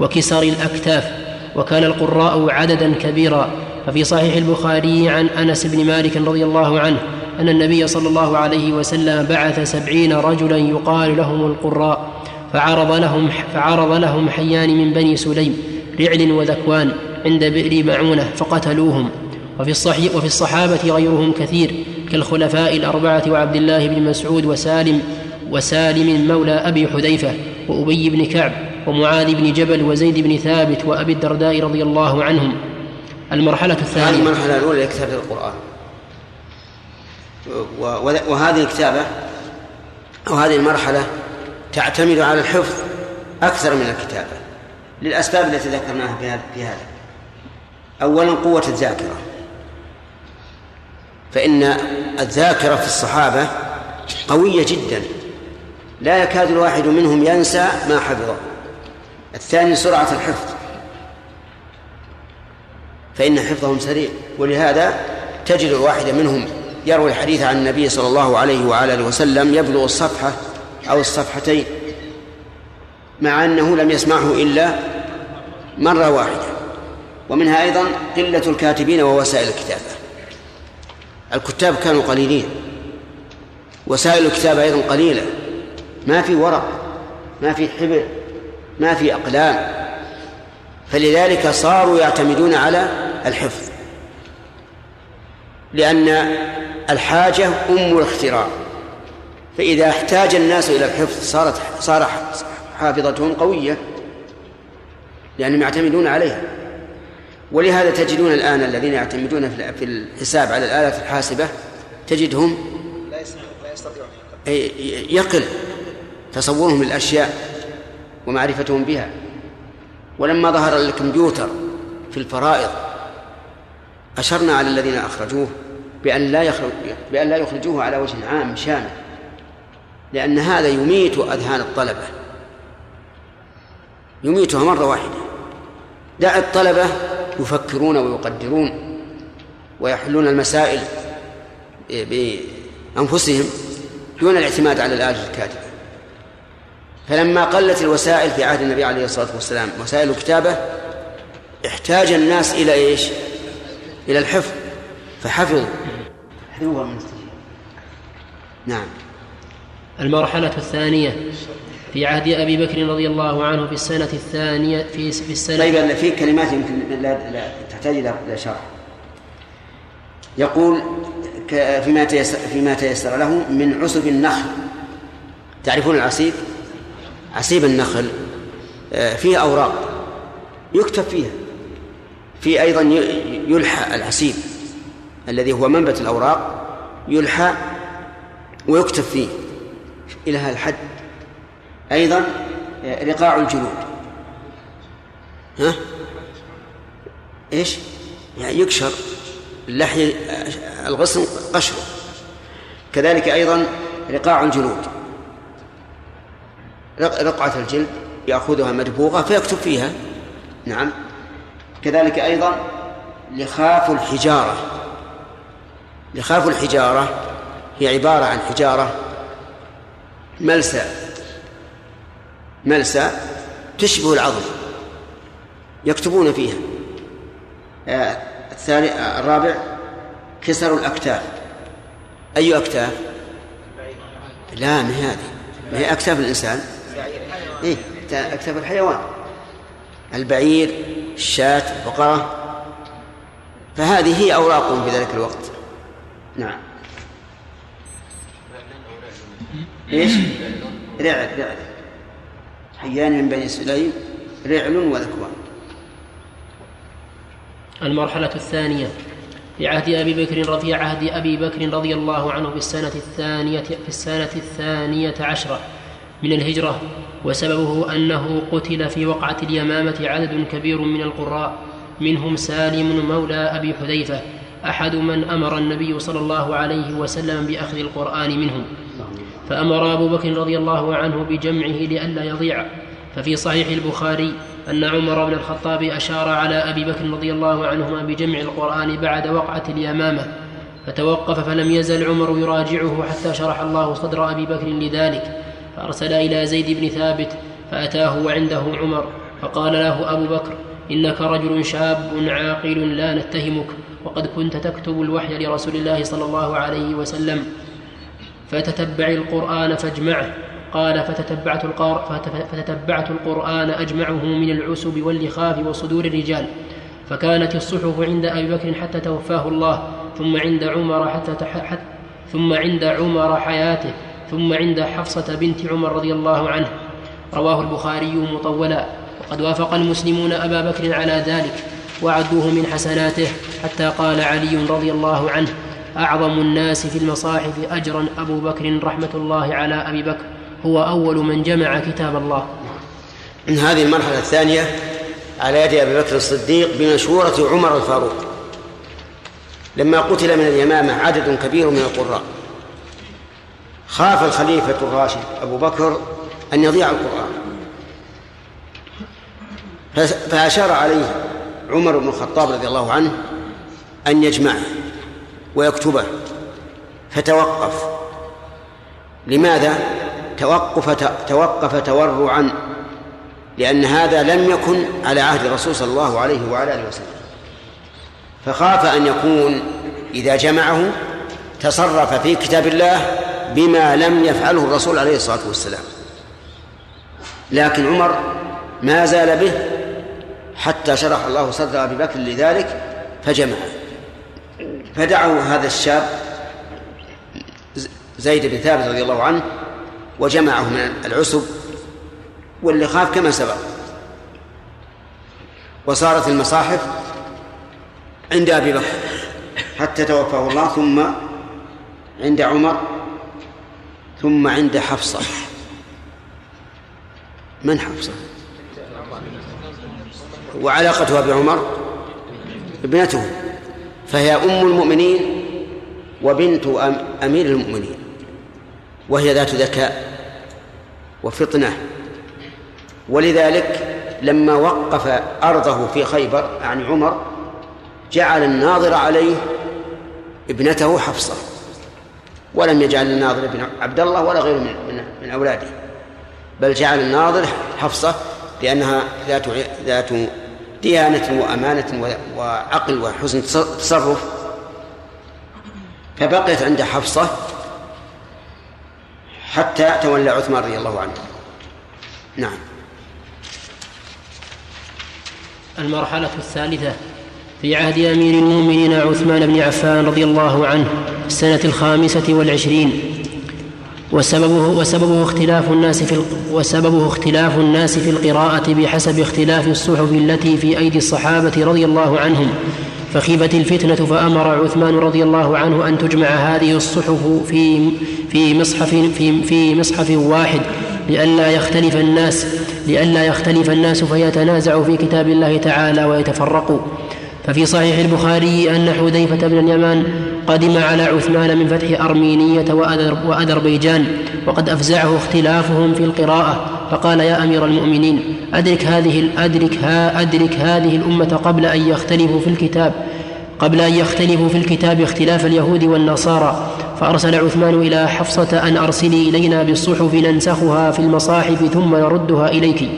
وكسر الأكتاف. وكان القراء عددا كبيرا. ففي صحيح البخاري عن أنس بن مالك رضي الله عنه أن النبي صلى الله عليه وسلم بعث سبعين رجلا يقال لهم القراء فعرض لهم فعرض لهم حيان من بني سليم رعل وذكوان عند بئر معونة فقتلوهم. وفي وفي الصحابة غيرهم كثير كالخلفاء الأربعة وعبد الله بن مسعود وسالم وسالم مولى أبي حذيفة وأبي بن كعب ومعاذ بن جبل وزيد بن ثابت وأبي الدرداء رضي الله عنهم. المرحلة هذه الثانية المرحلة الأولى لكتابة القرآن. وهذه الكتابة أو هذه المرحلة تعتمد على الحفظ أكثر من الكتابة للأسباب التي ذكرناها في هذا. أولا قوة الذاكرة. فإن الذاكرة في الصحابة قوية جدا. لا يكاد الواحد منهم ينسى ما حفظه. الثاني سرعة الحفظ. فإن حفظهم سريع ولهذا تجد الواحد منهم يروي الحديث عن النبي صلى الله عليه وعلى آله وسلم يبلغ الصفحة أو الصفحتين مع أنه لم يسمعه إلا مرة واحدة. ومنها أيضا قلة الكاتبين ووسائل الكتابة. الكتاب كانوا قليلين وسائل الكتابة أيضا قليلة. ما في ورق ما في حبر ما في أقلام. فلذلك صاروا يعتمدون على الحفظ. لأن الحاجة أم الاختراع. فإذا احتاج الناس إلى الحفظ صارت صار حافظتهم قوية. لأنهم يعتمدون عليها. ولهذا تجدون الآن الذين يعتمدون في- الحساب على الآلة الحاسبة تجدهم يقل. تصورهم للأشياء. ومعرفتهم بها. ولما ظهر الكمبيوتر في الفرائض أشرنا على الذين أخرجوه بأن لا يخرج بأن لا يخرجوه على وجه عام شامل لأن هذا يميت أذهان الطلبة. يميتها مرة واحدة. دع الطلبة يفكرون ويقدرون ويحلون المسائل بأنفسهم دون الاعتماد على الآلة الكاتبة. فلما قلت الوسائل في عهد النبي عليه الصلاة والسلام وسائل الكتابة احتاج الناس إلى إيش؟ إلى الحفظ فحفظوا. حفظوها من نعم. المرحلة الثانية. في عهد أبي بكر رضي الله عنه في السنة الثانية في في السنة طيب أن في كلمات يمكن لا, لا تحتاج إلى شرح. يقول فيما تيسر فيما تيسر له من عسب النخل. تعرفون العسيب عسيب النخل آه، فيه أوراق يكتب فيها. في أيضا يلحى العسيب الذي هو منبت الأوراق يلحى ويكتب فيه إلى هذا الحد. أيضا آه، رقاع الجلود ها؟ إيش؟ يعني يكشر اللحية آه، الغصن قشره. كذلك أيضا رقاع الجلود رقعة الجلد يأخذها مدبوغة فيكتب فيها. نعم. كذلك أيضا لخاف الحجارة. لخاف الحجارة هي عبارة عن حجارة ملسى ملسى تشبه العظم. يكتبون فيها. آه، الثاني آه، الرابع كسر الأكتاف. أي أكتاف؟ لا ما هذه. ما هي أكتاف الإنسان. إيه تا- أكتاف الحيوان. البعير الشاة البقرة فهذه هي أوراقهم في ذلك الوقت. نعم. إيش؟ رعل رعل. حيان من بني سليم رعل وذكوان. المرحلة الثانية. في عهد أبي بكر في عهد أبي بكر رضي الله عنه في السنة الثانية في السنة الثانية عشرة. من الهجرة وسببه أنه قتل في وقعة اليمامة عدد كبير من القراء منهم سالم مولى أبي حذيفة أحد من أمر النبي صلى الله عليه وسلم بأخذ القرآن منهم. فأمر أبو بكر رضي الله عنه بجمعه لئلا يضيع. ففي صحيح البخاري أن عمر بن الخطاب أشار على أبي بكر رضي الله عنهما بجمع القرآن بعد وقعة اليمامة فتوقف فلم يزل عمر يراجعه حتى شرح الله صدر أبي بكر لذلك. فأرسل إلى زيد بن ثابت فأتاه وعنده عمر فقال له أبو بكر إنك رجل شاب عاقل لا نتهمك وقد كنت تكتب الوحي لرسول الله صلى الله عليه وسلم فتتبع القرآن فاجمعه قال فتتبعت, القار فتتبعت القرآن أجمعه من العسب واللخاف وصدور الرجال فكانت الصحف عند أبي بكر حتى توفاه الله ثم عند عمر حتى, حتى ثم عند عمر حياته ثم عند حفصة بنت عمر رضي الله عنه. رواه البخاري مطولا. وقد وافق المسلمون أبا بكر على ذلك وعدوه من حسناته حتى قال علي رضي الله عنه أعظم الناس في المصاحف أجرا أبو بكر رحمة الله على أبي بكر. هو أول من جمع كتاب الله. من هذه المرحلة الثانية على يد أبي بكر الصديق بمشورة عمر الفاروق. لما قتل من اليمامة عدد كبير من القراء. خاف الخليفة الراشد أبو بكر أن يضيع القرآن. فأشار عليه عمر بن الخطاب رضي الله عنه أن يجمعه ويكتبه فتوقف. لماذا؟ توقف توقف تورعا لأن هذا لم يكن على عهد الرسول صلى الله عليه وعلى آله وسلم. فخاف أن يكون إذا جمعه تصرف في كتاب الله بما لم يفعله الرسول عليه الصلاة والسلام. لكن عمر ما زال به حتى شرح الله صدر أبي بكر لذلك فجمع. فدعوا هذا الشاب زيد بن ثابت رضي الله عنه وجمعه من العسب واللي خاف كما سبق. وصارت المصاحف عند أبي بكر حتى توفاه الله ثم عند عمر ثم عند حفصة. من حفصة؟ وعلاقتها بعمر ابنته فهي أم المؤمنين وبنت أمير المؤمنين وهي ذات ذكاء وفطنة. ولذلك لما وقف أرضه في خيبر عن عمر جعل الناظر عليه ابنته حفصة. ولم يجعل الناظر ابن عبد الله ولا غيره من, من, من أولاده. بل جعل الناظر حفصة لأنها ذات ذات ديانة وأمانة وعقل وحسن تصرف. فبقيت عند حفصة حتى تولى عثمان رضي الله عنه. نعم. المرحلة الثالثة. في عهد أمير المؤمنين عثمان بن عفان رضي الله عنه السنة الخامسة والعشرين. وسببه وسببه اختلاف الناس في وسببه اختلاف الناس في القراءة بحسب اختلاف الصحف التي في أيدي الصحابة رضي الله عنهم. فخيبت الفتنة فأمر عثمان رضي الله عنه أن تجمع هذه الصحف في في مصحف في في مصحف واحد لئلا يختلف الناس لئلا يختلف الناس فيتنازعوا في كتاب الله تعالى ويتفرقوا. ففي صحيح البخاري أن حذيفة بن اليمان قدم على عثمان من فتح أرمينية وأذربيجان وقد أفزعه اختلافهم في القراءة فقال يا أمير المؤمنين أدرك هذه أدرك ها أدرك هذه الأمة قبل أن يختلفوا في الكتاب قبل أن يختلفوا في الكتاب اختلاف اليهود والنصارى فأرسل عثمان إلى حفصة أن أرسلي إلينا بالصحف ننسخها في المصاحف ثم نردها إليك.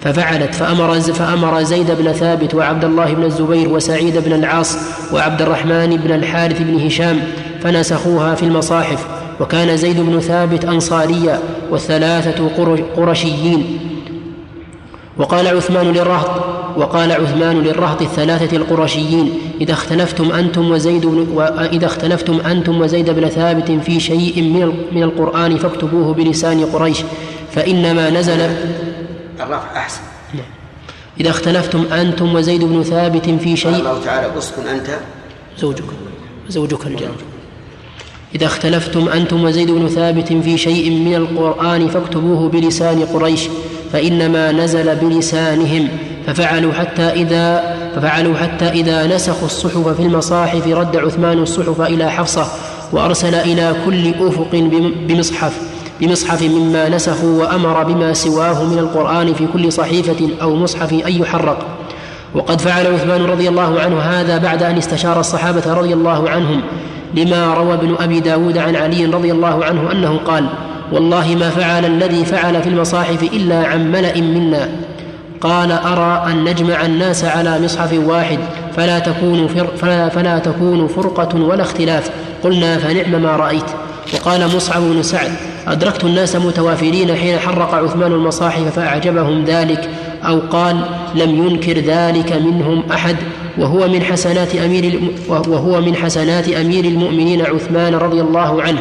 ففعلت فأمر فأمر زيد بن ثابت وعبد الله بن الزبير وسعيد بن العاص وعبد الرحمن بن الحارث بن هشام فنسخوها في المصاحف. وكان زيد بن ثابت أنصاريا والثلاثة قرشيين. وقال عثمان للرهط وقال عثمان للرهط الثلاثة القرشيين إذا اختلفتم أنتم وزيد وإذا اختلفتم أنتم وزيد بن ثابت في شيء من القرآن فاكتبوه بلسان قريش فإنما نزل الرفع أحسن نعم. إذا اختلفتم أنتم وزيد بن ثابت في شيء الله تعالى أسكن أنت زوجك زوجك الجنة إذا اختلفتم أنتم وزيد بن ثابت في شيء من القرآن فاكتبوه بلسان قريش فإنما نزل بلسانهم ففعلوا حتى إذا ففعلوا حتى إذا نسخوا الصحف في المصاحف رد عثمان الصحف إلى حفصة وأرسل إلى كل أفق بمصحف بمصحف مما نسخوا وأمر بما سواه من القرآن في كل صحيفة أو مصحف أن يحرق. وقد فعل عثمان رضي الله عنه هذا بعد أن استشار الصحابة رضي الله عنهم لما روى ابن أبي داود عن علي رضي الله عنه أنه قال والله ما فعل الذي فعل في المصاحف إلا عن ملأ منا. قال أرى أن نجمع الناس على مصحف واحد فلا تكون, فر فلا, فلا تكون فرقة ولا اختلاف. قلنا فنعم ما رأيت. وقال مصعب بن سعد أدركت الناس متوافرين حين حرق عثمان المصاحف فأعجبهم ذلك أو قال لم ينكر ذلك منهم أحد وهو من حسنات أمير وهو من حسنات أمير المؤمنين عثمان رضي الله عنه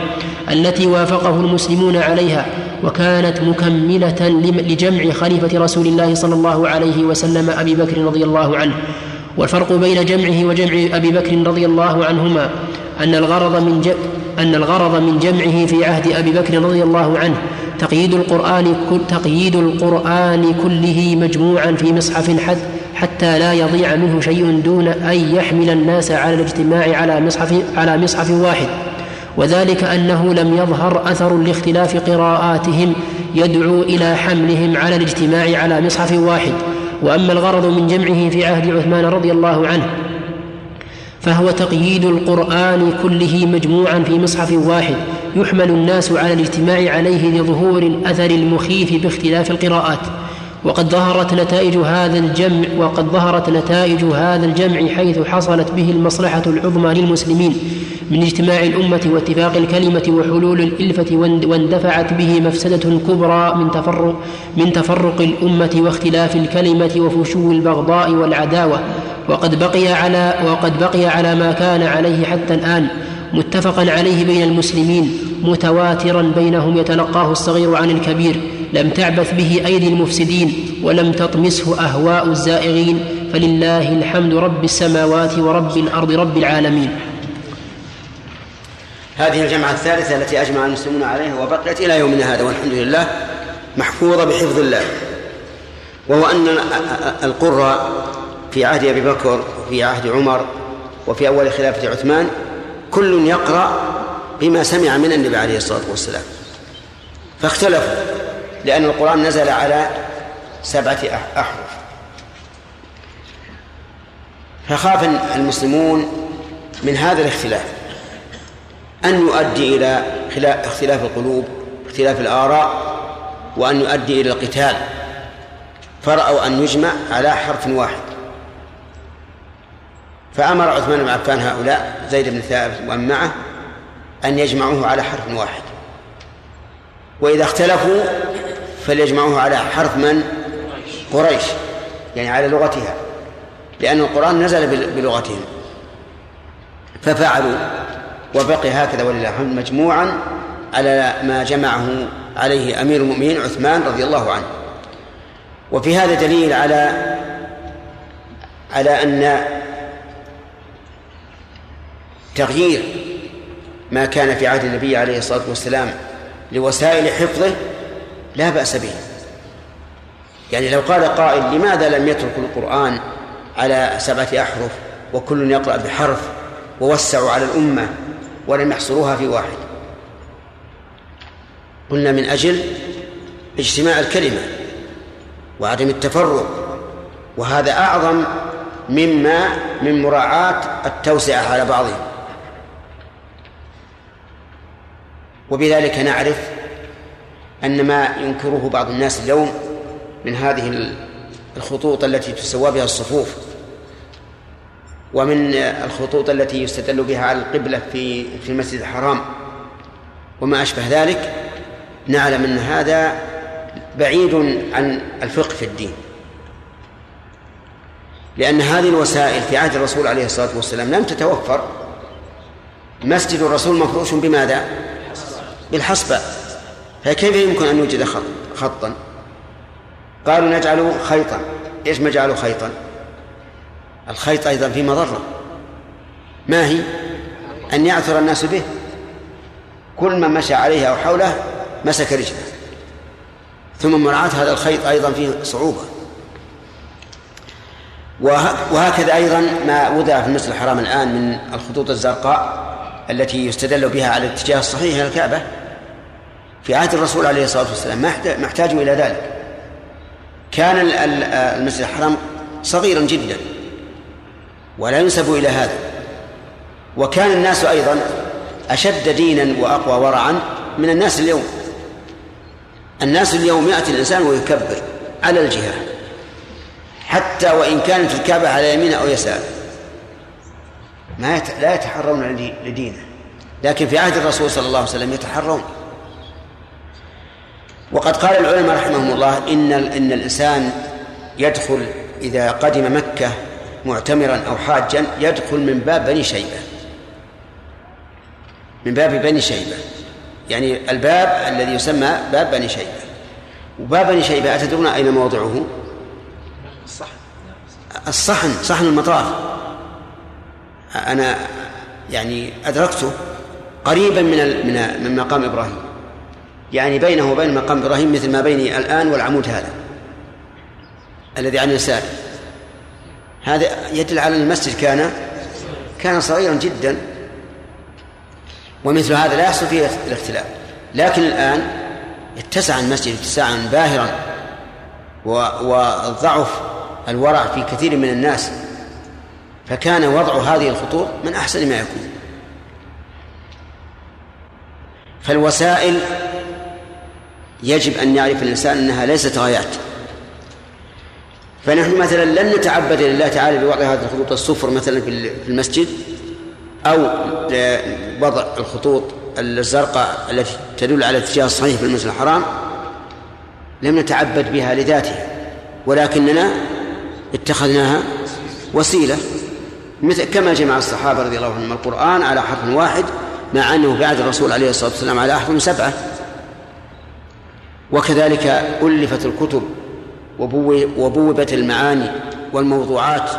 التي وافقه المسلمون عليها وكانت مكملة لجمع خليفة رسول الله صلى الله عليه وسلم أبي بكر رضي الله عنه. والفرق بين جمعه وجمع أبي بكر رضي الله عنهما أن الغرض من أن الغرض من جمعه في عهد أبي بكر رضي الله عنه تقييد القرآن كل تقييد القرآن كله مجموعا في مصحف حد حتى لا يضيع منه شيء دون أن يحمل الناس على الاجتماع على مصحف على مصحف واحد. وذلك أنه لم يظهر أثر لاختلاف قراءاتهم يدعو إلى حملهم على الاجتماع على مصحف واحد. وأما الغرض من جمعه في عهد عثمان رضي الله عنه فهو تقييد القرآن كله مجموعا في مصحف واحد يحمل الناس على الاجتماع عليه لظهور الأثر المخيف باختلاف القراءات. وقد ظهرت نتائج هذا الجمع وقد ظهرت نتائج هذا الجمع حيث حصلت به المصلحة العظمى للمسلمين من اجتماع الأمة واتفاق الكلمة وحلول الإلفة واندفعت به مفسدة كبرى من تفرق من تفرق الأمة واختلاف الكلمة وفشو البغضاء والعداوة. وقد بقي على وقد بقي على ما كان عليه حتى الآن متفقا عليه بين المسلمين متواترا بينهم يتلقاه الصغير عن الكبير. لم تعبث به أيدي المفسدين ولم تطمسه أهواء الزائغين. فلله الحمد رب السماوات ورب الأرض رب العالمين. هذه الجمعة الثالثة التي أجمع المسلمون عليها وبقيت إلى يومنا هذا والحمد لله محفوظة بحفظ الله. وهو أن القرى في عهد أبي بكر وفي عهد عمر وفي أول خلافة عثمان كل يقرأ بما سمع من النبي عليه الصلاة والسلام. فاختلفوا لأن القرآن نزل على سبعة أحرف. فخاف المسلمون من هذا الاختلاف. أن يؤدي إلى اختلاف القلوب اختلاف الآراء وأن يؤدي إلى القتال. فرأوا أن يجمع على حرف واحد. فأمر عثمان بن عفان هؤلاء زيد بن ثابت ومن معه أن يجمعوه على حرف واحد. وإذا اختلفوا فليجمعوه على حرف من؟ قريش يعني على لغتها لأن القرآن نزل بلغتهم. ففعلوا وبقي هكذا ولله الحمد مجموعا على ما جمعه عليه أمير المؤمنين عثمان رضي الله عنه. وفي هذا دليل على على أن تغيير ما كان في عهد النبي عليه الصلاة والسلام لوسائل حفظه لا بأس به. يعني لو قال قائل لماذا لم يتركوا القرآن على سبعة أحرف وكل يقرأ بحرف ووسعوا على الأمة ولم يحصروها في واحد؟ قلنا من أجل اجتماع الكلمة وعدم التفرق وهذا أعظم مما من مراعاة التوسعة على بعضهم. وبذلك نعرف أن ما ينكره بعض الناس اليوم من هذه الخطوط التي تسوى بها الصفوف ومن الخطوط التي يستدل بها على القبلة في في المسجد الحرام. وما أشبه ذلك نعلم أن هذا بعيد عن الفقه في الدين. لأن هذه الوسائل في عهد الرسول عليه الصلاة والسلام لم تتوفر. مسجد الرسول مفروش بماذا؟ بالحصبة. فكيف يمكن أن يوجد خط خطا؟ قالوا نجعله خيطا. إيش ما خيطا؟ الخيط أيضا في مضرة. ما هي؟ أن يعثر الناس به. كل من مشى عليه أو حوله مسك رجله. ثم مراعاة هذا الخيط أيضا فيه صعوبة. وهكذا أيضا ما وضع في المسجد الحرام الآن من الخطوط الزرقاء. التي يستدل بها على الاتجاه الصحيح إلى الكعبة في عهد الرسول عليه الصلاة والسلام ما احتاجوا إلى ذلك. كان المسجد الحرام صغيرا جدا ولا ينسب إلى هذا. وكان الناس أيضا أشد دينا وأقوى ورعا من الناس اليوم. الناس اليوم يأتي الإنسان ويكبر على الجهة حتى وإن كانت الكعبة على يمينه أو يساره ما لا يتحرون لدينه. لكن في عهد الرسول صلى الله عليه وسلم يتحرون. وقد قال العلماء رحمهم الله إن إن الإنسان يدخل إذا قدم مكة معتمرا أو حاجا يدخل من باب بني شيبة. من باب بني شيبة. يعني الباب الذي يسمى باب بني شيبة. وباب بني شيبة أتدرون أين موضعه؟ الصحن. الصحن صحن المطاف. أنا يعني أدركته قريبا من من من مقام إبراهيم. يعني بينه وبين مقام إبراهيم مثل ما بيني الآن والعمود هذا الذي عن يساري هذا يدل على أن المسجد كان كان صغيرا جدا ومثل هذا لا يحصل فيه الاختلاف. لكن الآن اتسع المسجد اتساعا باهرا وضعف الورع في كثير من الناس. فكان وضع هذه الخطوط من أحسن ما يكون. فالوسائل يجب أن يعرف الإنسان أنها ليست غايات. فنحن مثلا لن نتعبد لله تعالى بوضع هذه الخطوط الصفر مثلا في المسجد أو وضع الخطوط الزرقاء التي تدل على الاتجاه الصحيح في المسجد الحرام لم نتعبد بها لذاتها ولكننا اتخذناها وسيلة. مثل كما جمع الصحابة رضي الله عنهم القرآن على حرف واحد مع أنه بعد الرسول عليه الصلاة والسلام على أحرف سبعة. وكذلك ألفت الكتب وبوبت المعاني والموضوعات